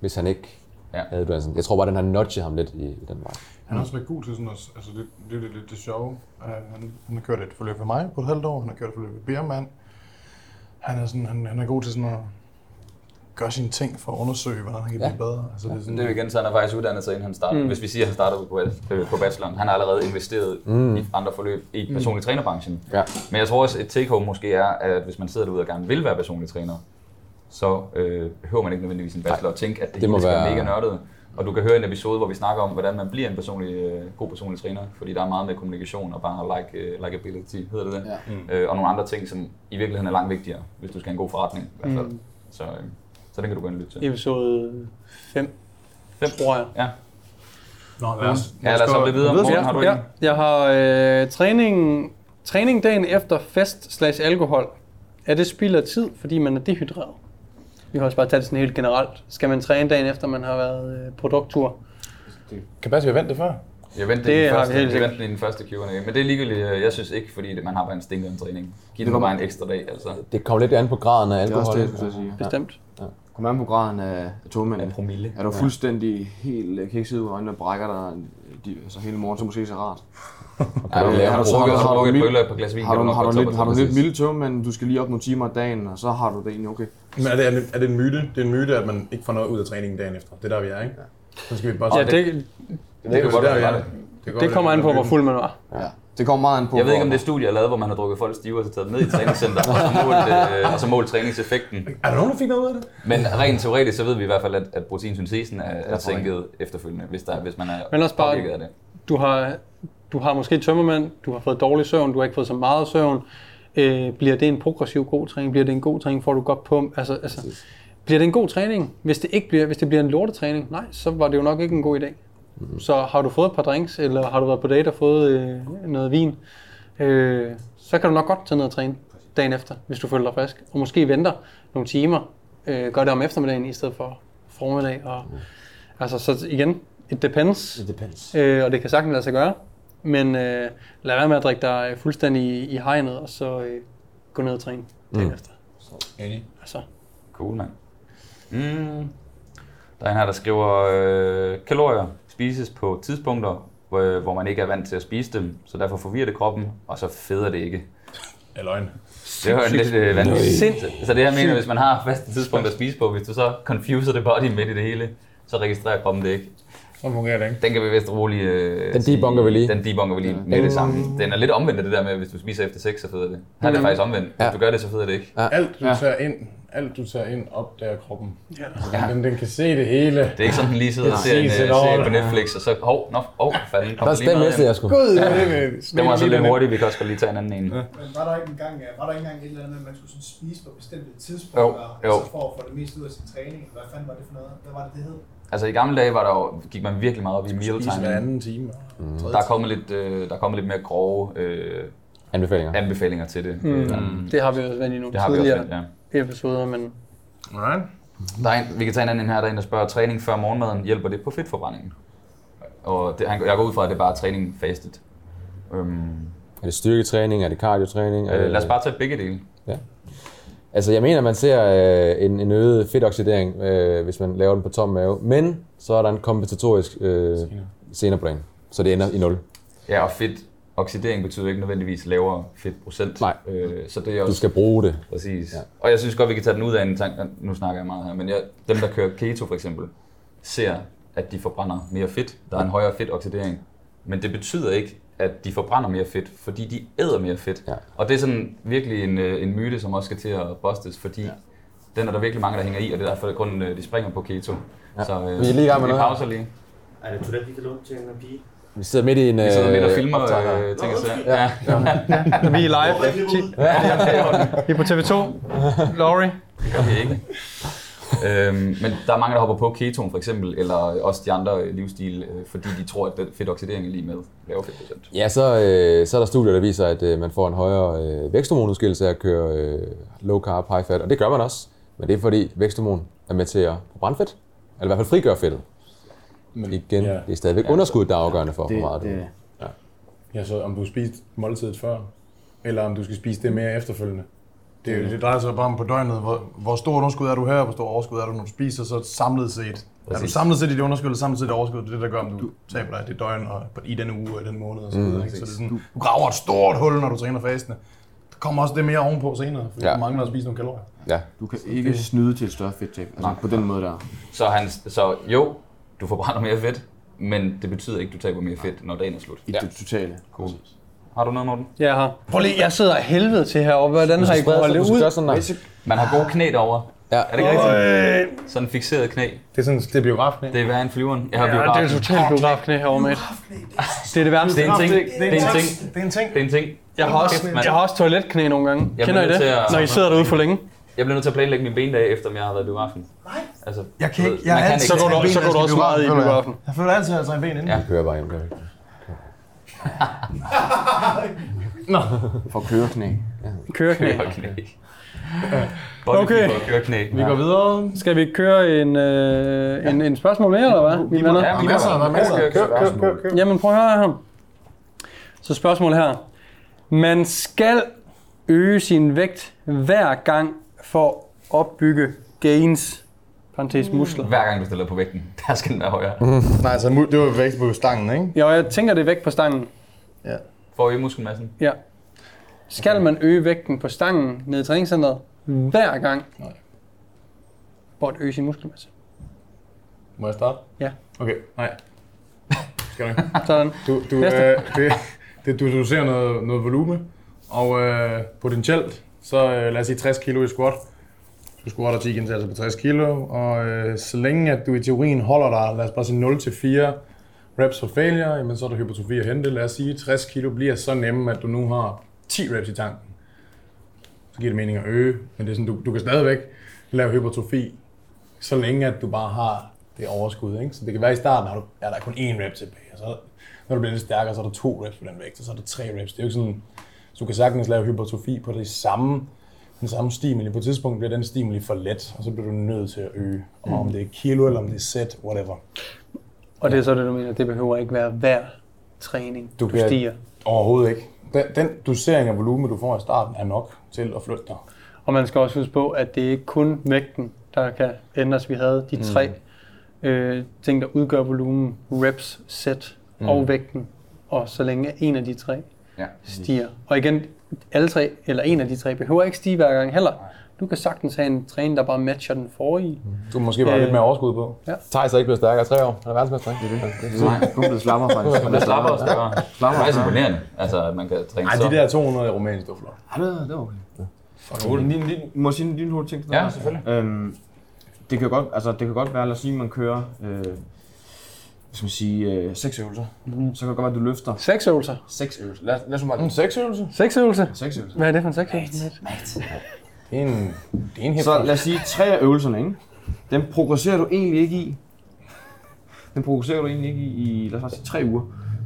hvis han ikke Ja. havde uddannelsen. Jeg tror bare, den har nudget ham lidt i, i den vej. Han har også været god til sådan noget, altså det, det er lidt det, det sjove. Uh, han, han har kørt et forløb for mig på et halvt år, han har kørt et forløb med Biermann. Han er, sådan, han, han er god til sådan at gøre sine ting for at undersøge, hvordan han kan blive Ja. bedre. Altså, det er sådan, Det er jo igen, så han har faktisk uddannet sig, inden han startede. Mm. Hvis vi siger, at han startede på, øh, på bacheloren, han har allerede investeret mm. i andre forløb i personlig trænerbranchen. Ja. Men jeg tror også, et take-home måske er, at hvis man sidder derude og gerne vil være personlig træner, så øh, behøver man ikke nødvendigvis en bachelor og tænke, at det, det må skal være mega nørdet. Og du kan høre en episode, hvor vi snakker om, hvordan man bliver en personlig, øh, god personlig træner, fordi der er meget med kommunikation og bare like, uh, likability, hedder det det, Ja. mm. øh, og nogle andre ting, som i virkeligheden er langt vigtigere, hvis du skal have en god forretning i hvert fald. Mm. Så, øh, så den kan du gå ind og lytte til. Episode 5, Fem. tror jeg. Ja, Nå, lad os, ja lad os hoppe videre. Morten, har du ja, en? jeg har øh, træning, træning dagen efter fest slash alkohol. Er det spild af tid, fordi man er dehydreret? Vi kan også bare tage det sådan helt generelt. Skal man træne dagen efter, man har været øh, produkttur? Kan passe, vi har vendt det før. Jeg ventede Det det den har første, vi helt i den første Q&A, men det er ligegyldigt. Jeg synes ikke, fordi det, man har bare en stinkende træning. Giv det bare en ekstra dag, altså. Det kommer lidt an på graden af Det er også alkohol. det, jeg skulle sige. Bestemt. Kom an på graden af, af togmænd. Af promille. Er du fuldstændig helt øh, kikset ud af øjnene og brækker dig de, altså hele morgen, så måske så rart. Ja, du- jeg har har du- drukket, har har du mild- bøller på glas vin. Har du, det har du lidt, har du lidt mildt tøv, men du skal lige op nogle timer om dagen, og så har du det egentlig okay. Men er det, er, det, er det en myte? Det er en myte, at man ikke får noget ud af træningen dagen efter. Det er der, vi er, ikke? Så skal vi bare Ja, det, Det godt der, vi være er. det. kan godt det være, kommer an på, hvor fuld man var. Ja. Det kommer meget an på, Jeg ved ikke, om det studie er lavet, hvor man har drukket folk stive og så taget dem ned i træningscenter, og så målt, øh, og så målt træningseffekten. Er der nogen, der fik noget ud af det? Men rent teoretisk, så ved vi i hvert fald, at, at proteinsyntesen er, er sænket efterfølgende, hvis, der, hvis man er Men også bare- af det. du har, du har måske tømmermand, du har fået dårlig søvn, du har ikke fået så meget søvn. Øh, bliver det en progressiv god træning? Bliver det en god træning? Får du godt pump? Altså, altså, bliver det en god træning? Hvis det ikke bliver, hvis det bliver en lortetræning, nej, så var det jo nok ikke en god idé. Så har du fået et par drinks, eller har du været på date og fået øh, noget vin, øh, så kan du nok godt tage ned og træne dagen efter, hvis du føler dig frisk. Og måske venter nogle timer, øh, gør det om eftermiddagen i stedet for formiddag. Og, Altså, så igen, it depends, It depends. øh, og det kan sagtens lade sig gøre. Men øh, lad være med at drikke dig fuldstændig i, i hegnet, og så øh, gå ned og træne dagen Mm. efter. Enig. Altså, Cool, mand. Mm. Der er en her, der skriver, øh, kalorier spises på tidspunkter, hvor, hvor man ikke er vant til at spise dem, så derfor forvirrer det kroppen, og så feder det ikke. Er løgn. Det var jo lidt øh, vanvittigt. Så det her mener, hvis man har faste tidspunkter at spise på, hvis du så confuser det body midt i det hele, så registrerer kroppen det ikke. Så fungerer det ikke. Den kan vi vist roligt øh, Den debunker vi lige. Den debunker vi lige med det samme. Den er lidt omvendt af det der med, at hvis du spiser efter 6, så feder det. Her er det faktisk omvendt. Hvis Ja. du gør det, så feder det ikke. Alt du Ja. tager ind, alt du tager ind, opdager kroppen. Ja. Ja. Den, den kan se det hele. Det er ikke sådan, den lige sidder og ser en øh, serie på Netflix, og så, hov, nå, hov, fanden, kom Der der lige næste, hjem. jeg skulle. Gud, ja. det Den var så lidt hurtigt, vi kan også godt lige tage en anden en. Men var der ikke engang, var der ikke engang et eller andet, med, at man skulle sådan spise på bestemte tidspunkter, Jo, jo. Altså for at få det mest ud af sin træning? Hvad fanden var det for noget? Hvad var det, det hed? Altså i gamle dage var der jo, gik man virkelig meget op i meal Spise hver anden time. Der er kommet lidt, øh, der er kommet lidt mere grove øh, Anbefalinger. anbefalinger til det. Mm. Mm. det har vi også været i nogle Det har vi også, ja. Episoder, men Right. Der er en, vi kan tage en anden en her, der er en, der spørger, træning før morgenmaden, hjælper det på fedtforbrændingen? Og det, jeg går ud fra, at det er bare træning fastet. Øhm, Er det styrketræning? Er det cardiotræning? Øh, lad os bare tage begge dele. Altså, jeg mener, man ser øh, en, en øget fedtoxidering, øh, hvis man laver den på tom mave. Men så er der en kompensatorisk øh, senere på dagen. Så det ender i 0. Ja, og fedt oxidering betyder ikke nødvendigvis lavere fedtprocent. Nej. Øh, så det er Du også skal bruge det. præcis. Ja. Og jeg synes godt, vi kan tage den ud af en tank. Nu snakker jeg meget her, men jeg, dem, der kører keto for eksempel, ser, at de forbrænder mere fedt. Der er en højere fedtoxidering. Men det betyder ikke, at de forbrænder mere fedt, fordi de æder mere fedt. Ja. Og det er sådan virkelig en, øh, en myte, som også skal til at bustes, fordi ja. den er der virkelig mange, der hænger i, og det er derfor, grunden, øh, de springer på keto. Ja. Så øh, Vi er lige i gang med vi noget her. pauser lige. Er det toilet, vi kan låne til en pige? Vi sidder midt i en Vi sidder midt og filmer optag her. øh, ting og sager. Ja. vi er live. Vi er på TV2. Laurie. Det gør vi ikke. øhm, men der er mange, der hopper på ketoen for eksempel, eller også de andre øh, livsstil, øh, fordi de tror, at den fedtoxidering er lige med lavere fedtprocent. Ja, så, øh, så er der studier, der viser, at øh, man får en højere øh, væksthormonudskillelse af at køre øh, low carb, high fat, og det gør man også. Men det er fordi væksthormon er med til at brænde fedt, eller i hvert fald frigøre fedtet. Men, Igen, Ja. det er stadigvæk underskud, der er afgørende for, hvor meget du... det, Ja, så om du spiste måltidet før, eller om du skal spise det mere efterfølgende. Det, mm. det drejer sig bare om på døgnet, hvor, hvor stor underskud er du her, hvor stor overskud er du, når du spiser, så samlet set. Er du Præcis. samlet set i det underskud, eller samlet set i det overskud, det er det, der gør, om du taber dig det døgn og på- i den uge og i den måned og så videre. ikke? Så det er sådan, du graver et stort hul, når du træner fastende. Der kommer også det mere ovenpå senere, fordi Ja. ja. du mangler at spise nogle kalorier. Ja, du kan ikke snyde til et større fedttab. Altså på den måde der. Så, han, så jo, du forbrænder mere fedt, men det betyder ikke, at du taber mere fedt, når dagen er slut. I det totale. Cool. Har du noget, Morten? Jeg har. Prøv lige, jeg sidder af helvede til heroppe. Hvordan har I kunnet holde det ud? sådan der. Man har gode knæ derovre. Ja. Er det ikke rigtigt? Sådan en fixeret knæ. Det er sådan, det er biografknæ. Det er værre end flyveren. Jeg har Ja, det er totalt biografknæ herovre, mate. Det er det værste. Det er en ting. Det er en ting. Det er en ting. Det er en ting. Jeg har også, jeg har også toiletknæ nogle gange. Jeg Kender I det? at- Når I sidder derude for længe. Jeg bliver nødt til at planlægge mine bendag, efter om jeg har været i biografen. Nej. Altså, Jeg kan ikke, jeg man er kan altid Så går du, så går du også meget i biografen. Jeg føler altid, at jeg en ben inden. Ja. Jeg kører bare hjem. gør ikke? For køreknæ. Køreknæ. Køreknæ. Okay. Vi går videre. Skal vi køre en, øh, en, en spørgsmål mere, eller hvad, mine venner? Ja, Der er masser, der er masser. Kør, kør, kør. Jamen prøv at høre her. Så spørgsmålet her. Man skal øge sin vægt hver gang for at opbygge gains, parentes muskler. Hver gang du stiller på vægten, der skal den være højere. Nej, så det var vægt på stangen, ikke? Ja, jeg tænker det er vægt på stangen. For at øge muskelmassen. Ja. Skal man øge vægten på stangen ned i træningscenteret hver gang Nej. for at øge sin muskelmasse? Må jeg starte? Ja. Okay, nej. Skal du ikke? Sådan. Du, du, Næste. øh, det, det, du, du ser noget, noget volume, og øh, potentielt, så øh, lad os sige 60 kilo i squat. Du squatter 10 gentagelser på 60 kilo, og øh, så længe at du i teorien holder dig, lad os bare sige 0 til 4 reps for failure, jamen så er der hypotrofi at hente. Lad os sige, at 60 kilo bliver så nemme, at du nu har 10 reps i tanken. Så giver det mening at øge, men det er sådan, du, du kan stadigvæk lave hypertrofi, så længe at du bare har det overskud. Ikke? Så det kan være i starten, har du, er der kun én rep tilbage, og så når du bliver lidt stærkere, så er der to reps på den vægt, og så er der tre reps. Det er jo ikke sådan, så du kan sagtens lave hypertrofi på det samme, den samme stimuli. På et tidspunkt bliver den stimuli for let, og så bliver du nødt til at øge. Og om det er kilo, eller om det er sæt, whatever. Og det er så det, du mener, det behøver ikke være hver træning, du, du kan- stiger. Overhovedet ikke. Den, den dosering af volumen, du får i starten, er nok til at flytte dig. Og man skal også huske på, at det er ikke kun vægten, der kan ændres. Vi havde de tre øh, ting, der udgør volumen, reps, set og vægten. Og så længe en af de tre Ja. stiger. Og igen, alle tre, eller en af de tre, behøver ikke stige hver gang heller. Du kan sagtens have en træning, der bare matcher den forrige. Du kan måske bare Øh. lidt mere overskud på. Thijs er ikke blevet stærkere i tre år. Han er verdensmester, ikke? Det er det. Nej, kun blevet slapper faktisk. Men det slapper også større. Det er faktisk imponerende, altså, at man kan træne Nej, så. de der 200 i det var flot. Ja, det, det var okay. Din, din, din, må jeg sige din hurtige ting til Ja, selvfølgelig. Øhm, det kan godt, altså det kan godt være, lad os sige, at man kører, øh, skal man sige, øh, seks øvelser. Mm. Så kan det godt være, at du løfter Seks øvelser. seks øvelser. Lad, lad os bare En seksøvelse? Seks øvelser? seks øvelser. Hvad er det for en seks øvelser? Det er en, det er en Så lad os sige, tre af øvelserne, ikke? Dem progresserer du egentlig ikke i. Den progresserer du egentlig ikke i, i lad os bare sige, tre uger.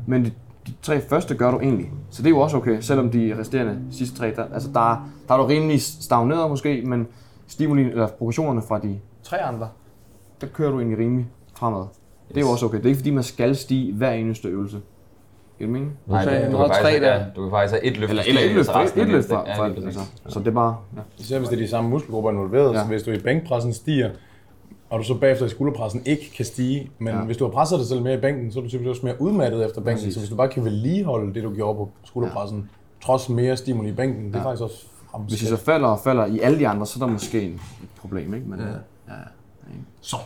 Men de, de tre første gør du egentlig. Så det er jo også okay, selvom de resterende sidste tre, der, altså der, der er du rimelig stagneret måske, men stimuli, eller progressionerne fra de tre andre, der kører du egentlig rimelig fremad. Det er jo også okay. Det er ikke fordi, man skal stige hver eneste øvelse. Det mening? Nej, det, du du, har kan tre faktisk, der. ja, du kan faktisk have et løft. Eller, eller et løft, et af løft fra, ja, altså, Så det er bare... Ja. Især hvis det er de samme muskelgrupper involveret. Ja. Ja. Så hvis du i bænkpressen stiger, og du så bagefter i skulderpressen ikke kan stige, men ja. Ja. hvis du har presset dig selv mere i bænken, så er du typisk også mere udmattet efter bænken. Præcis. Så hvis du bare kan vedligeholde det, du gjorde på skulderpressen, ja. trods mere stimuli i bænken, det er Ja. faktisk også Hvis I så falder og falder i alle de andre, så er der måske et problem, ikke? Men, ja. Ja. Så.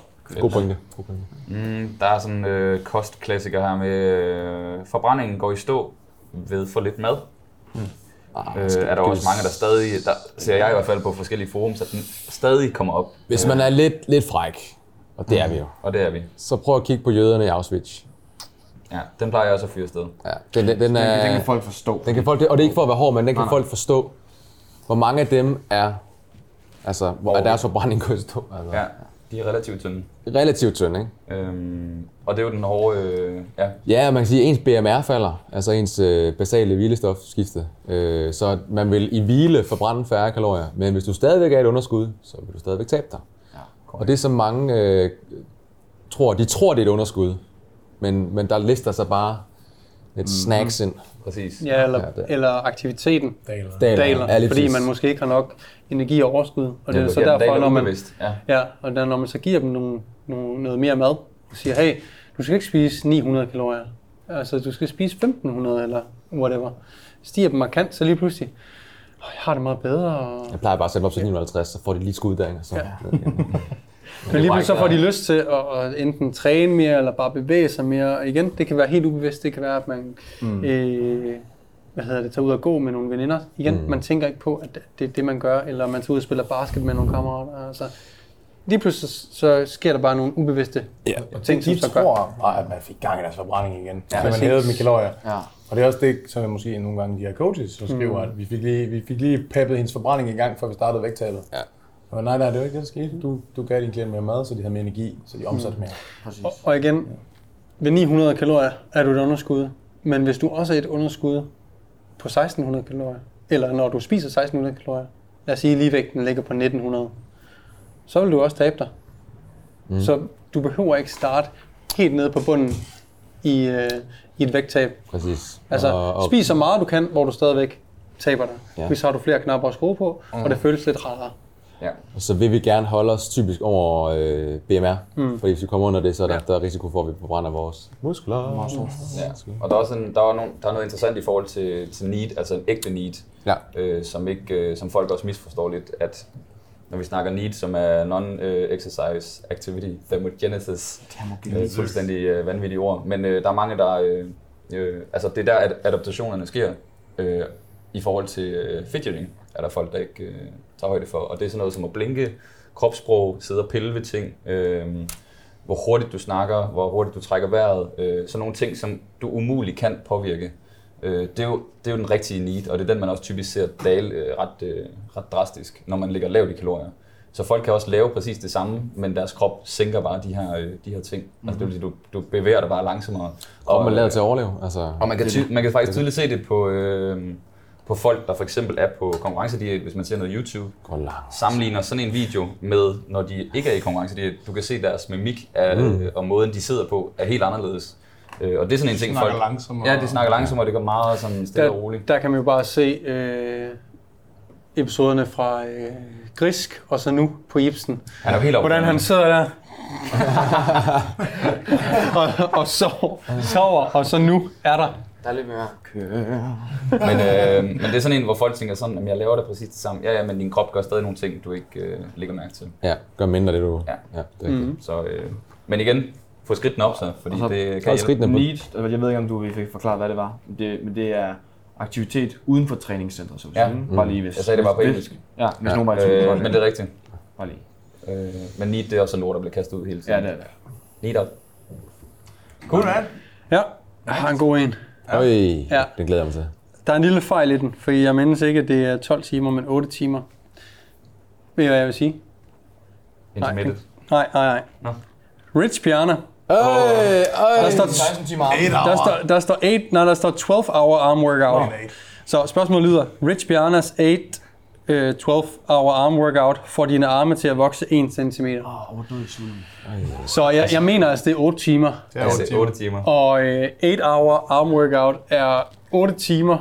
God pointe. God pointe. Mm, der er sådan en øh, kostklassiker her med, øh, forbrændingen går i stå ved for lidt mad. Ah, Øh, er der også mange, der stadig, der ser jeg i hvert fald på forskellige forums, at den stadig kommer op. Hvis man er lidt, lidt fræk, og det er vi jo, Og det er vi. så prøv at kigge på jøderne i Auschwitz. Ja, den plejer jeg også at fyre afsted. Ja, den, den, den, er, den kan folk forstå. den kan folk, og det er ikke for at være hård, men den kan Nej, nej. folk forstå, hvor mange af dem er, altså, hvor er deres forbrænding går i stå. Altså. Ja, de er relativt tynde. Relativt tynd, ikke? Øhm, og det er jo den hårde, øh, ja, Ja, man kan sige, at ens BMR falder, altså ens øh, basale hvilestofskifte. Øh, så man vil i hvile forbrænde færre kalorier, men hvis du stadigvæk er et underskud, så vil du stadigvæk tabe dig. Ja, og det er som mange øh, tror, de tror, det er et underskud, men, men der lister sig bare lidt snacks ind. præcis. Ja, eller, Ja, eller aktiviteten Daler. Daler, daler, ja, fordi man måske ikke har nok energi og overskud. Og det er så Ja, den derfor, daler når man, Ja. ja, og der, når man så giver dem nogle, nogle, noget mere mad, og siger, hey, du skal ikke spise 900 kalorier. Altså, du skal spise 1500 eller whatever. Stiger dem markant, så lige pludselig, "Åh, jeg har det meget bedre. Og... Jeg plejer bare at sætte op til 950, så får de lige skud der. Så. Ja. Men lige så får de lyst til at, at enten træne mere, eller bare bevæge sig mere. Og igen, det kan være helt ubevidst. Det kan være, at man mm. øh, hvad hedder det, tager ud og gå med nogle veninder. Igen, mm. man tænker ikke på, at det er det, man gør. Eller man tager ud og spiller basket med nogle kammerater. Altså, lige pludselig så, så sker der bare nogle ubevidste Ja. ting, som De så gør. tror bare, at man fik gang i deres forbrænding igen. Ja, så man hævede dem i kalorier. Ja. Og det er også det, som jeg måske nogle gange de her coaches så skriver, mm. at vi fik, lige, vi fik lige peppet hendes forbrænding i gang, før vi startede vægttabet. Ja. Og nej, nej, det var ikke det, der skete. Du, du gav din klient mere mad, så de havde mere energi, så de omsatte mere. Præcis. Og, og igen, ved 900 kalorier er du et underskud. Men hvis du også er et underskud på 1600 kalorier, eller når du spiser 1600 kalorier, lad os sige, at ligevægten ligger på 1900, så vil du også tabe dig. Mm. Så du behøver ikke starte helt nede på bunden i, øh, i et vægttab. Præcis. Altså, og, og, spis så meget du kan, hvor du stadigvæk taber dig. Ja. Ja. Hvis så har du flere knapper at skrue på, mm. og det føles lidt rarere. Ja. og så vil vi gerne holde os typisk over øh, BMR, mm. fordi hvis vi kommer under det, så er der, der er risiko for, at vi forbrænder vores muskler. Ja. Og der er også en, der er, nogle, der er noget interessant i forhold til, til need, altså en ægte need, Ja. øh, som, ikke, øh, som folk også misforstår lidt, at når vi snakker need, som er non-exercise activity thermogenesis, øh, fuldstændig øh, vanvittige ord, men øh, der er mange, der, øh, øh, altså det er der, at adaptationerne sker, øh, i forhold til øh, fidgeting, er der folk, der ikke øh, tager højde for, og det er sådan noget som at blinke, kropssprog, sidde og pille ved ting, øh, hvor hurtigt du snakker, hvor hurtigt du trækker vejret, øh, sådan nogle ting, som du umuligt kan påvirke. Øh, det, er jo, det er jo den rigtige need, og det er den, man også typisk ser dale øh, ret, øh, ret drastisk, når man ligger lavt i kalorier. Så folk kan også lave præcis det samme, men deres krop sænker bare de her, øh, de her ting. Mm-hmm. Altså, det vil sige, du, du bevæger dig bare langsommere. Og man øh, lavet til at overleve. Altså, og man kan, ty- man kan faktisk tydeligt se det på, øh, på folk, der for eksempel er på konkurrencediæt, hvis man ser noget YouTube, går langt. sammenligner sådan en video med, når de ikke er i konkurrencediæt. Du kan se deres mimik af, mm. og måden, de sidder på, er helt anderledes. Øh, og det er sådan en ting, Snakker folk... langsommere. Ja, de snakker langsommere, og det går meget sådan stille og roligt. Der, der kan man jo bare se øh, episoderne fra øh, Grisk og så nu på Ibsen. Han er jo helt oppe. Hvordan han sidder der og, og sover, sover, og så nu er der. Der er lidt mere køre. Men, øh, men det er sådan en, hvor folk tænker sådan, at jeg laver det præcis det samme. Ja, ja, men din krop gør stadig nogle ting, du ikke øh, lægger mærke til. Ja, gør mindre det du... Ja. ja det er mm. Så, øh, men igen, få skridtene op så, fordi så- det kan er hjælpe. Need, eller jeg ved ikke, om du fik forklaret, hvad det var. Det, men det er aktivitet uden for træningscentret, så Ja. sige. Bare lige hvis... Jeg sagde det bare på engelsk. Ja, hvis Ja. nogen bare er Øh, men det er rigtigt. Bare lige. Øh, men need, det er også sådan lort, der bliver kastet ud hele tiden. Ja, det er det. Need up. Cool, man. Ja, jeg har en god en. Øj, Ja. den glæder jeg mig til. Der er en lille fejl i den, fordi jeg mindes ikke, at det er 12 timer, men 8 timer. Ved I, hvad jeg vil sige? Intermittent. Nej, nej, nej. Nå. Rich Piana. Øj, øj. Der står, 16 timer arm. 8 der står, der står 8, nej, der står 12 hour arm workout. Så spørgsmålet lyder, Rich Pianas 8 øh, 12 hour arm workout får dine arme til at vokse 1 cm. Oh, Så jeg, jeg mener altså, det er 8 timer. Det er Altså 8 timer. 8 timer. Og øh, 8 hour arm workout er 8 timer,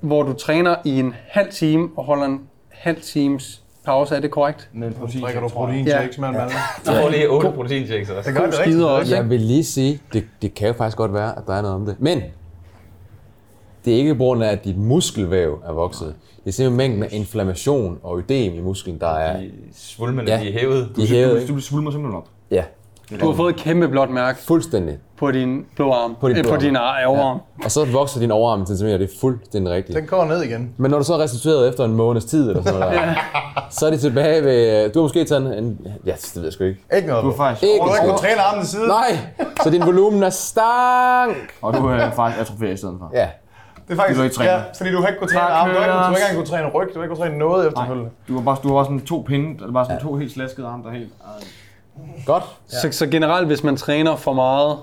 hvor du træner i en halv time og holder en halv times pause. Er det korrekt? Men protein. Drikker du protein Ja. shakes med en mand? Så får lige 8 proteinshakes også. Det gør det skider rigtigt. også. Jeg vil lige sige, det, det kan jo faktisk godt være, at der er noget om det. Men det er ikke på grund af, at dit muskelvæv er vokset. Det er simpelthen mængden af inflammation og ødem i musklen, der er... De svulmene, Ja. de er hævet. De er Du, hævet, du, du svulmer simpelthen op. Ja, Du har fået et kæmpe blåt mærke fuldstændig. på din blå arm. På din øh, blå på arm. din ar- overarm. Og så vokser din overarm en centimeter, det er fuldstændig rigtigt. Den går ned igen. Men når du så er restitueret efter en måneds tid, eller sådan noget, der, så er det tilbage ved... Du har måske taget en... ja, det ved jeg sgu ikke. Ikke noget. Du er faktisk... Ikke Og du ikke kunne træne armen til side. Nej, så din volumen er stank. Og du er faktisk atroferet i stedet for. Ja, Det er faktisk, Du ikke træner. ja, fordi du har ikke kunnet træne armen. Du har ikke, du har Køres. ikke engang kunnet træne ryg. Du har ikke kunnet træne noget efterfølgende. Du har bare, du har bare sådan to pinde, eller bare sådan to helt slaskede arme, der er helt... godt. Så, så generelt, hvis man træner for meget,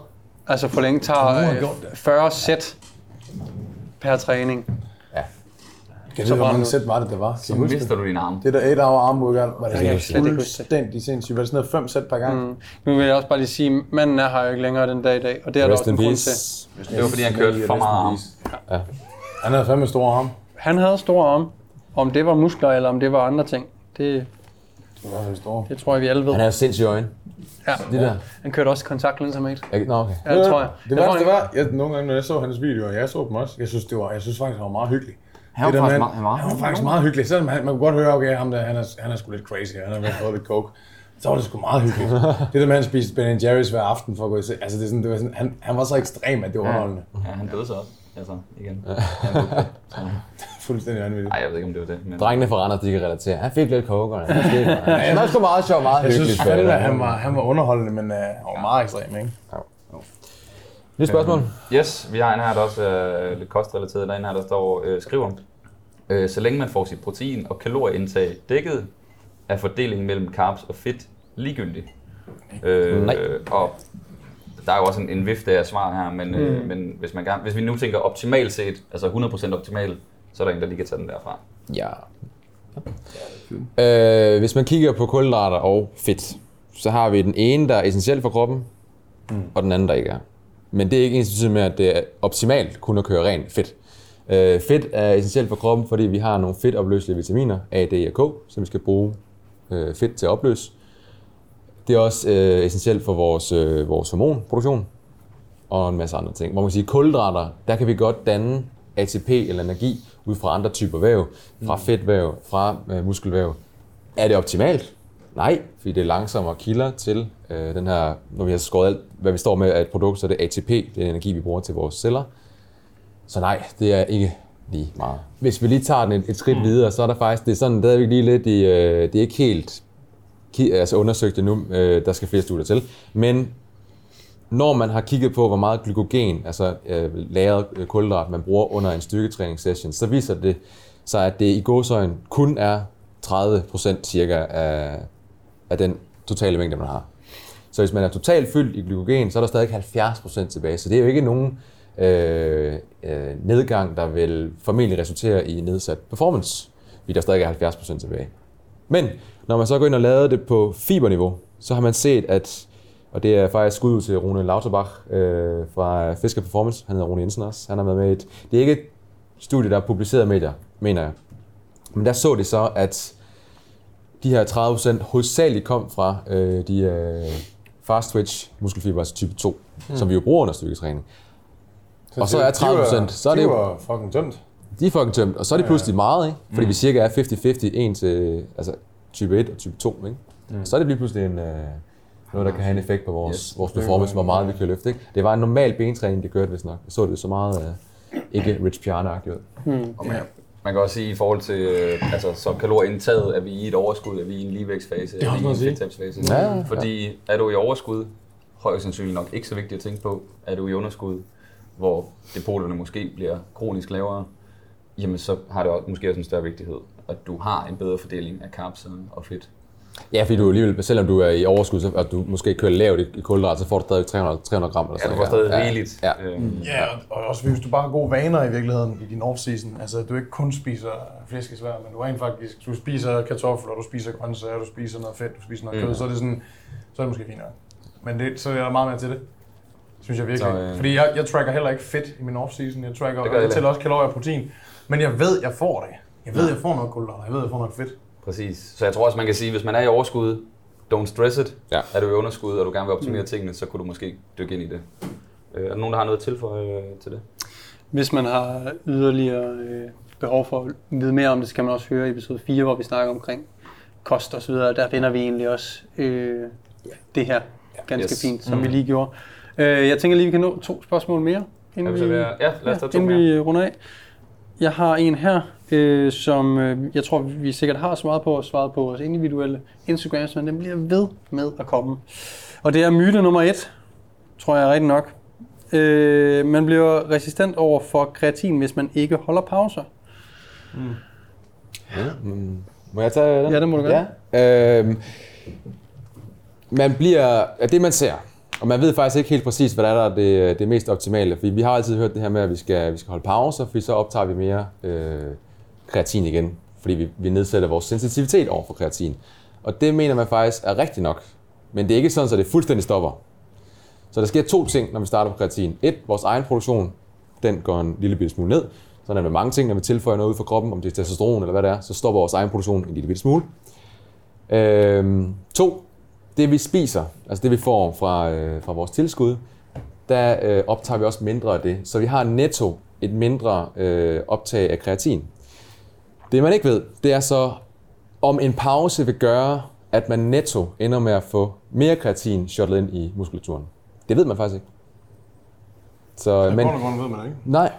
altså for længe, tager øh, 40 sæt per træning. Kan Så du hvor mange sæt var det, der var? Så mister du din arm. Det der 8 hour arm workout, var det jeg det. fuldstændig sindssygt. Var det sådan noget 5 sæt per gang? Mm. Nu vil jeg også bare lige sige, at manden er her jo ikke længere den dag i dag, og det er der også en grund til. Det var fordi, han kørte for meget arm. Ja. Han havde fandme store arme. Han havde store arme. Om det var muskler, eller om det var andre ting, det, Det var store. det tror jeg, vi alle ved. Han har sindssyge øjne. Ja. Det der. Han kørte også kontaktlinser med. Jeg, nå, okay. Ja, det tror jeg. Det Jeg værste tror, var, jeg, nogle gange, når jeg så hans videoer, jeg så dem også, jeg synes, det var, jeg synes faktisk, han var meget hyggelig. Han var Det der faktisk meget- han var- han var faktisk meget hyggelig. Selvom han, man kunne godt høre, okay, ham der, han er, han er sgu lidt crazy, han har været fået lidt coke. Så var det sgu meget hyggeligt. det der med, at han spiste Ben Jerry's hver aften for at gå i seng. Altså, det er sådan, det var sådan, han, han var så ekstrem, at det var underholdende. Ja, han døde så også. Altså, igen. Fuldstændig vanvittigt. Nej, jeg ved ikke, om det var det. Men... Drengene fra Randers, de kan relatere. Han fik lidt coke, og han fik Han var sgu meget sjov, meget Jeg hyggeligt. synes fandme, at han var, han var underholdende, men han var meget ekstrem, ikke? Nyt spørgsmål. Yes, vi har en her, der også er lidt kostrelateret. Der er en her, der står øh, skriver, øh, så længe man får sit protein og kalorieindtag dækket, er fordelingen mellem carbs og fedt ligegyldig. Øh, Nej. Og der er jo også en, en vifte af svar her, men, mm. øh, men hvis, man gerne, hvis vi nu tænker optimalt set, altså 100% optimal, så er der en, der lige kan tage den derfra. Ja. Øh, hvis man kigger på kulhydrater og fedt, så har vi den ene, der er essentiel for kroppen, mm. og den anden, der ikke er. Men det er ikke ens med, at det er optimalt kun at køre rent fedt. Øh, fedt er essentielt for kroppen, fordi vi har nogle fedtopløselige vitaminer, A, D og K, som vi skal bruge øh, fedt til at opløse. Det er også øh, essentielt for vores, øh, vores hormonproduktion og en masse andre ting. Hvor man kan sige, kulhydrater, der kan vi godt danne ATP eller energi ud fra andre typer væv, fra fedtvæv, fra øh, muskelvæv. Er det optimalt? Nej, fordi det er langsommere kilder til øh, den her, når vi har skåret alt, hvad vi står med af et produkt, så er det ATP, det er energi, vi bruger til vores celler. Så nej, det er ikke lige meget. Hvis vi lige tager den et, et skridt videre, så er der faktisk, det er sådan, der er vi lige lidt i, øh, det er ikke helt altså undersøgt det nu. Øh, der skal flere studier til. Men når man har kigget på, hvor meget glykogen, altså øh, lagret øh, kulhydrat, man bruger under en styrketræningssession, så viser det sig, at det i gåsøjen kun er 30% cirka af, af den totale mængde, man har. Så hvis man er totalt fyldt i glykogen, så er der stadig 70% tilbage. Så det er jo ikke nogen øh, øh, nedgang, der vil formentlig resultere i nedsat performance, fordi der stadig er 70% tilbage. Men når man så går ind og laver det på fiberniveau, så har man set, at, og det er faktisk skud ud til Rune Lauterbach øh, fra Fisker Performance, han hedder Rune Jensen også, han har været med i et, det er ikke et studie, der er publiceret medier, mener jeg. Men der så det så, at de her 30% hovedsageligt kom fra øh, de øh, fast twitch muskelfiber, altså type 2, mm. som vi jo bruger under styrketræning. Og så er 30%, så er det jo- var fucking tømt. De er fucking tømt, og så er det pludselig meget, ikke? Fordi vi cirka er 50-50, en til altså, type 1 og type 2, ikke? Mm. Så er det lige pludselig en, øh, noget, der kan have en effekt på vores, yes. vores performance, hvor meget vi kan løfte, ikke? Det var en normal bentræning, det kørte vist nok. Jeg så det så meget øh, ikke Rich Piana-agtigt ud. Og man, man kan også sige, i forhold til øh, altså, så kalorieindtaget, er vi i et overskud, er vi i en ligevækstfase, er vi i en fedttabsfase. Ja, ja. Fordi er du i overskud, højst sandsynligt nok ikke så vigtigt at tænke på. Er du i underskud, hvor depoterne måske bliver kronisk lavere, jamen så har det også, måske også en større vigtighed, at du har en bedre fordeling af carbs og fedt. Ja, fordi du alligevel, selvom du er i overskud, så, og du måske kører lavt i, kulhydrat, så får du stadig 300, 300 gram eller Ja, sådan du får noget. stadig rigeligt. Ja. Øhm, Ja, og også hvis du bare har gode vaner i virkeligheden i din off-season. Altså, du ikke kun spiser flæskesvær, men du rent faktisk, du spiser kartofler, du spiser grøntsager, du spiser noget fedt, du spiser noget Mm. kød, så er det sådan, så er det måske fint nok. Men det, så er der meget mere til det. Synes jeg virkelig. Så, øh, øh... Fordi jeg, jeg tracker heller ikke fedt i min off-season. Jeg tracker, Det jeg jeg tæller også kalorier og protein. Men jeg ved, jeg får det. Jeg ved, jeg får noget kulhydrat. Jeg ved, jeg får noget fedt. Præcis. Så jeg tror også, man kan sige, hvis man er i overskud, don't stress it. Ja. Er du i underskud, og du gerne vil optimere tingene, så kunne du måske dykke ind i det. Øh, er der nogen, der har noget at tilføje øh, til det? Hvis man har yderligere øh, behov for at vide mere om det, så kan man også høre episode 4, hvor vi snakker omkring kost og så videre. Der finder vi egentlig også øh, det her ganske Yes. fint, som vi lige gjorde. Øh, jeg tænker lige, vi kan nå to spørgsmål mere. Inden vi ja, lad os tage to inden mere. vi runder af. Jeg har en her, øh, som øh, jeg tror, vi sikkert har svaret på og svaret på vores individuelle Instagrams, men den bliver ved med at komme. Og det er myte nummer et, tror jeg rigtigt nok. Øh, man bliver resistent over for kreatin, hvis man ikke holder pauser. Mm. Må jeg tage den? Ja, det må du gerne. Ja. Øhm, man bliver, ja, det man ser, og man ved faktisk ikke helt præcis, hvad der er det, det mest optimale, fordi vi har altid hørt det her med, at vi skal, vi skal holde pauser, fordi så optager vi mere øh, kreatin igen, fordi vi, vi nedsætter vores sensitivitet over for kreatin. Og det mener man faktisk er rigtigt nok, men det er ikke sådan, at det fuldstændig stopper. Så der sker to ting, når vi starter på kreatin. Et, vores egen produktion, den går en lille bitte smule ned. Sådan er det med mange ting, når vi tilføjer noget ud fra kroppen, om det er testosteron eller hvad det er, så stopper vores egen produktion en lille bitte smule. Øhm, to, det vi spiser, altså det vi får fra, øh, fra vores tilskud, der øh, optager vi også mindre af det. Så vi har netto et mindre øh, optag af kreatin. Det man ikke ved, det er så, om en pause vil gøre, at man netto ender med at få mere kreatin shottet ind i muskulaturen. Det ved man faktisk ikke. Så, Men... men, grund ved man ikke. nej,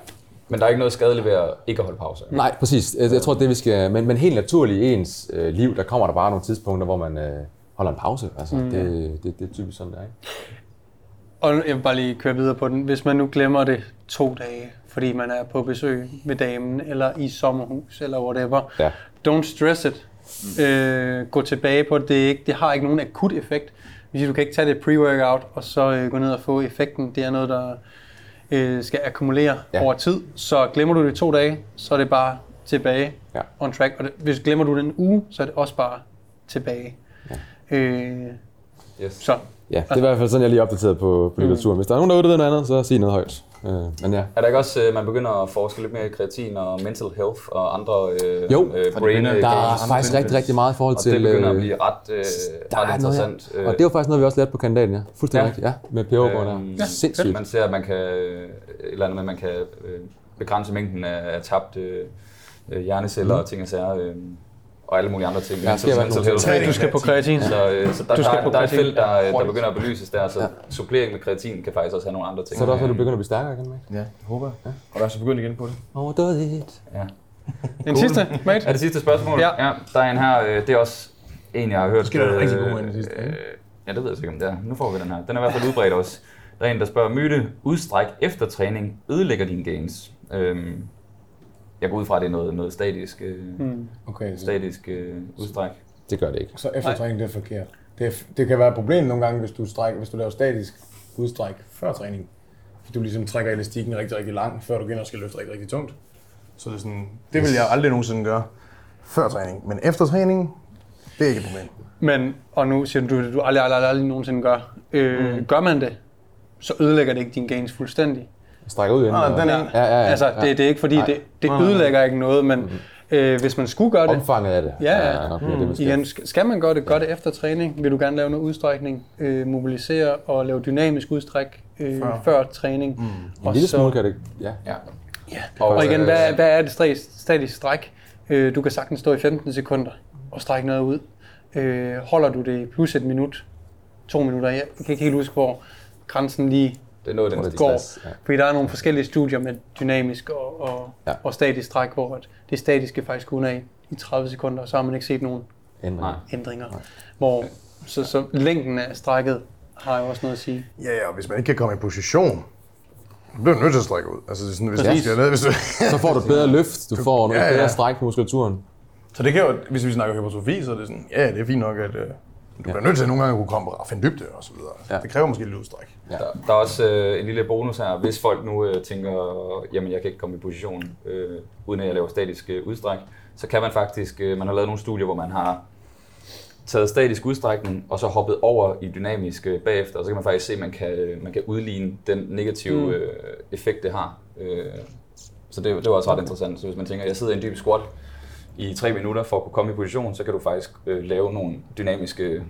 Men der er ikke noget skadeligt ved at ikke at holde pause. nej, præcis. Jeg, jeg tror, det vi skal... Men, men helt naturligt i ens øh, liv, der kommer der bare nogle tidspunkter, hvor man øh, holder en pause. Altså, mm. det, det, det er typisk sådan, det er. Ikke? Og jeg vil bare lige køre videre på den. Hvis man nu glemmer det to dage, fordi man er på besøg ved damen, eller i sommerhus, eller whatever, Ja. don't stress it. Øh, gå tilbage på det. Det, ikke, det har ikke nogen akut effekt. Hvis du kan ikke tage det pre-workout, og så øh, gå ned og få effekten. Det er noget, der øh, skal akkumulere Ja. over tid. Så glemmer du det to dage, så er det bare tilbage Ja. on track. Og det, hvis glemmer du det en uge, så er det også bare tilbage. Ja. Øh, Yes. så Ja, det er i hvert fald sådan, jeg lige er opdateret på, på litteraturen. Hvis der er nogen der ved noget andet, så sig noget højt. Øh, men ja. Er der ikke også, øh, man begynder at forske lidt mere i kreatin og mental health og andre øh, Jo. øh, Og brain det begynder- øh, Der er faktisk rigtig, rigtig meget i forhold Og til... det begynder at øh, blive ret, øh, der er ret noget, ja. interessant. Og det var faktisk noget, vi også lærte på kandidaten, ja. Fuldstændig Ja. rigtigt, ja. Med der. Øhm, Ja, Sindssygt. Man ser, at man kan, et eller andet med, man kan begrænse mængden af, af tabt øh, hjerneceller og ting og sager, øh, og alle mulige andre ting. Ja, i hvert fald nogle ting. du skal på kreatin. Så, øh, så der, Du skal der, på der er et felt, der, der begynder at belyses der, så Ja. supplering med kreatin kan faktisk også have nogle andre ting. Så er det også, at du begynder at blive stærkere igen, ikke? Ja, det håber jeg. Ja. Og der er så begyndt igen på det. Overdådigt. Ja. En sidste, mate? Er det sidste spørgsmål? Ja. ja. Der er en her, øh, det er også En, jeg har hørt... Er der øh, rigtig god en i sidste, øh, Ja, det ved jeg sikkert, om det er. Nu får vi den her. Den er i hvert fald udbredt også. Der er en, der spørger, myte, udstræk efter træning ødelægger dine gains. Øhm, jeg går ud fra, at det er noget, noget statisk, øh, Hmm. Okay, så, statisk øh, udstræk. Det gør det ikke. så eftertræning, det er forkert. Det, er, det kan være et problem nogle gange, hvis du, stræk, hvis du laver statisk udstræk før træning. Fordi du ligesom trækker elastikken rigtig, rigtig langt, før du begynder at skal løfte rigtig, rigtig tungt. Så det er sådan, det vil jeg aldrig nogensinde gøre før træning. Men efter træning, det er ikke et problem. Men, og nu siger du, at du aldrig, aldrig, aldrig, aldrig nogensinde gør. Øh, mm. Gør man det, så ødelægger det ikke din gains fuldstændig. Strækker ud igen. Nej, og- den er Ja. Ja, ja, ja. Altså, det, det er ikke fordi, Nej. det, det ødelægger ikke noget, men øh, hvis man skulle gøre det, Omfanget af det. Ja, ja. er nok det, man skal. igen, skal man gøre det, gør det efter træning. Vil du gerne lave noget udstrækning, øh, mobilisere og lave dynamisk udstræk øh, før. Før. træning. Mm. En lille smule kan det, ja. Ja. Ja. Og, Og igen, hvad, hvad er det statisk, stræk? Øh, du kan sagtens stå i 15 sekunder og strække noget ud. Øh, holder du det i plus et minut, to minutter, jeg kan ikke helt huske, hvor grænsen lige Det er noget, den går. Ja. Fordi der er nogle forskellige studier med dynamisk og, og, Ja. ja. og statisk stræk, hvor det statiske faktisk kun er i, i 30 sekunder, og så har man ikke set nogen Ændring. Nej. ændringer. Hvor, så, så længden af strækket har jo også noget at sige. Ja, ja, og hvis man ikke kan komme i position, så bliver du nødt til at strække ud. Altså, sådan, hvis du Præcis. skal ned, hvis du... Så får du et bedre løft, du får noget Ja, ja. bedre stræk på muskulaturen. Så det kan jo, hvis vi snakker hypertrofi, så er det sådan, ja, det er fint nok, at øh, du bliver nødt til nogle gange at kunne komme og finde dybde og så videre. Ja. Ja. Det kræver måske lidt udstræk. Ja. Der, der er også øh, en lille bonus her. Hvis folk nu øh, tænker, jamen jeg kan ikke komme i position, øh, uden at jeg laver statisk øh, udstræk, så kan man faktisk, øh, man har lavet nogle studier, hvor man har taget statisk udstrækning, og så hoppet over i dynamisk øh, bagefter, og så kan man faktisk se, at man kan, man kan udligne den negative Mm. øh, effekt, det har. Øh, så det, det var også ret interessant. Så hvis man tænker, jeg sidder i en dyb squat i tre minutter for at kunne komme i position, så kan du faktisk øh, lave nogle dynamiske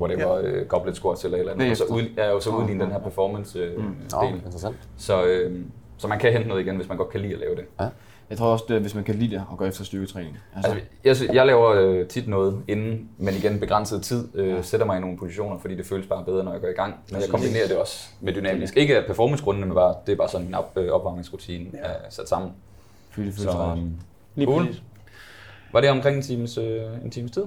whatever, ja. øh, goblet squats eller eller andet, og så, ud, ja, og så udligne den her performance øh, Nå, del. interessant. Så, øh, så man kan hente noget igen, hvis man godt kan lide at lave det. Jeg tror også, det, hvis man kan lide det, at gå efter styrketræning. Altså, Altså, jeg, jeg laver øh, tit noget inden, men igen begrænset tid, øh, sætter mig i nogle positioner, fordi det føles bare bedre, når jeg går i gang. Men jeg kombinerer det også med dynamisk. Ikke af performancegrundene, men bare, det er bare sådan en op, øh, opvarmningsrutine ja. sat sammen. fordi det Så, føles rart. øh, Lige Cool. præcis. Var det omkring en times, øh, en times tid?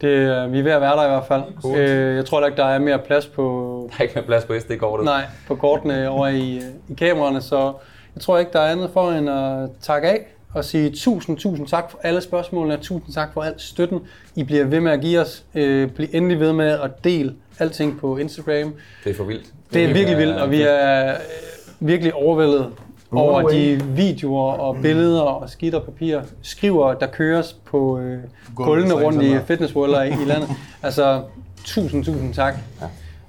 Det, øh, vi er ved at være der i hvert fald. Cool. Øh, jeg tror da ikke, der er mere plads på, Der er ikke mere plads på SD-kortet. nej, på kortene over i, øh, i kameraerne, så jeg tror ikke, der er andet for end at takke af og sige tusind, tusind tak for alle spørgsmålene, og tusind tak for al støtten. I bliver ved med at give os. Øh, bliv endelig ved med at dele alting på Instagram. Det er for vildt. Det er virkelig vildt, og vi er øh, virkelig overvældet over de videoer og billeder og skidt og papir, skriver, der køres på øh, gulvene rundt i Fitness World i, i landet. Altså, tusind, tusind tak.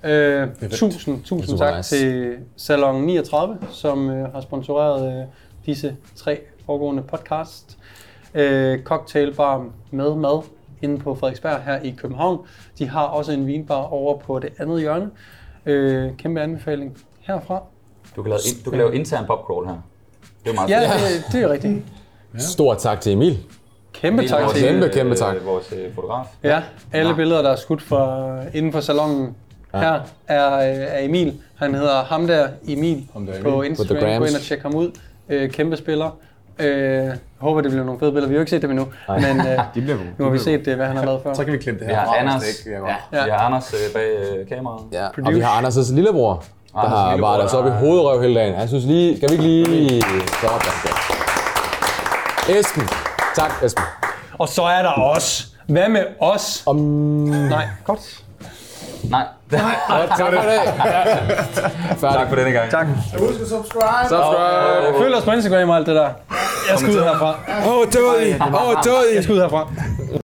Øh, tusind, tusind tak nice. til Salon 39, som øh, har sponsoreret øh, disse tre foregående podcast. Øh, cocktailbar med mad inde på Frederiksberg her i København. De har også en vinbar over på det andet hjørne. Øh, kæmpe anbefaling herfra. Du kan lave, du kan lave intern popcrawl her. Det er meget Ja, det, det er rigtigt. Stort tak til Emil. Kæmpe tak Vores, til Kæmpe, øh, kæmpe tak. Vores øh, fotograf. Ja, alle billeder, der er skudt fra, inden for salonen her, er, øh, er Emil. Han hedder ham der Emil Ham der Emil. på Instagram. Gå ind og tjek ham ud. Øh, kæmpe spiller. Øh, håber, det bliver nogle fede billeder. Vi har jo ikke set dem endnu, men øh, De bliver nu har vi set, det, hvad han har lavet før. Så kan vi klippe det Vi her har fra, hvis Anders, virker. ja. vi har Anders øh, bag øh, kameraet. Ja. Og vi har Anders' lillebror, der har lillebror, varet os op i der- hovedrøv hele dagen. Han synes lige, skal vi ikke lige... Sådan der. Esben. Tak, Esben. Og så er der os. Hvad med os? Om... Nej, godt. Nej, Tak for det. Færdig. tak for denne gang. Tak. Husk at subscribe. Subscribe. Følg os på Instagram og alt det der. Jeg skal ud herfra. Åh, oh, død I. Åh, oh, død I. Jeg skal ud herfra.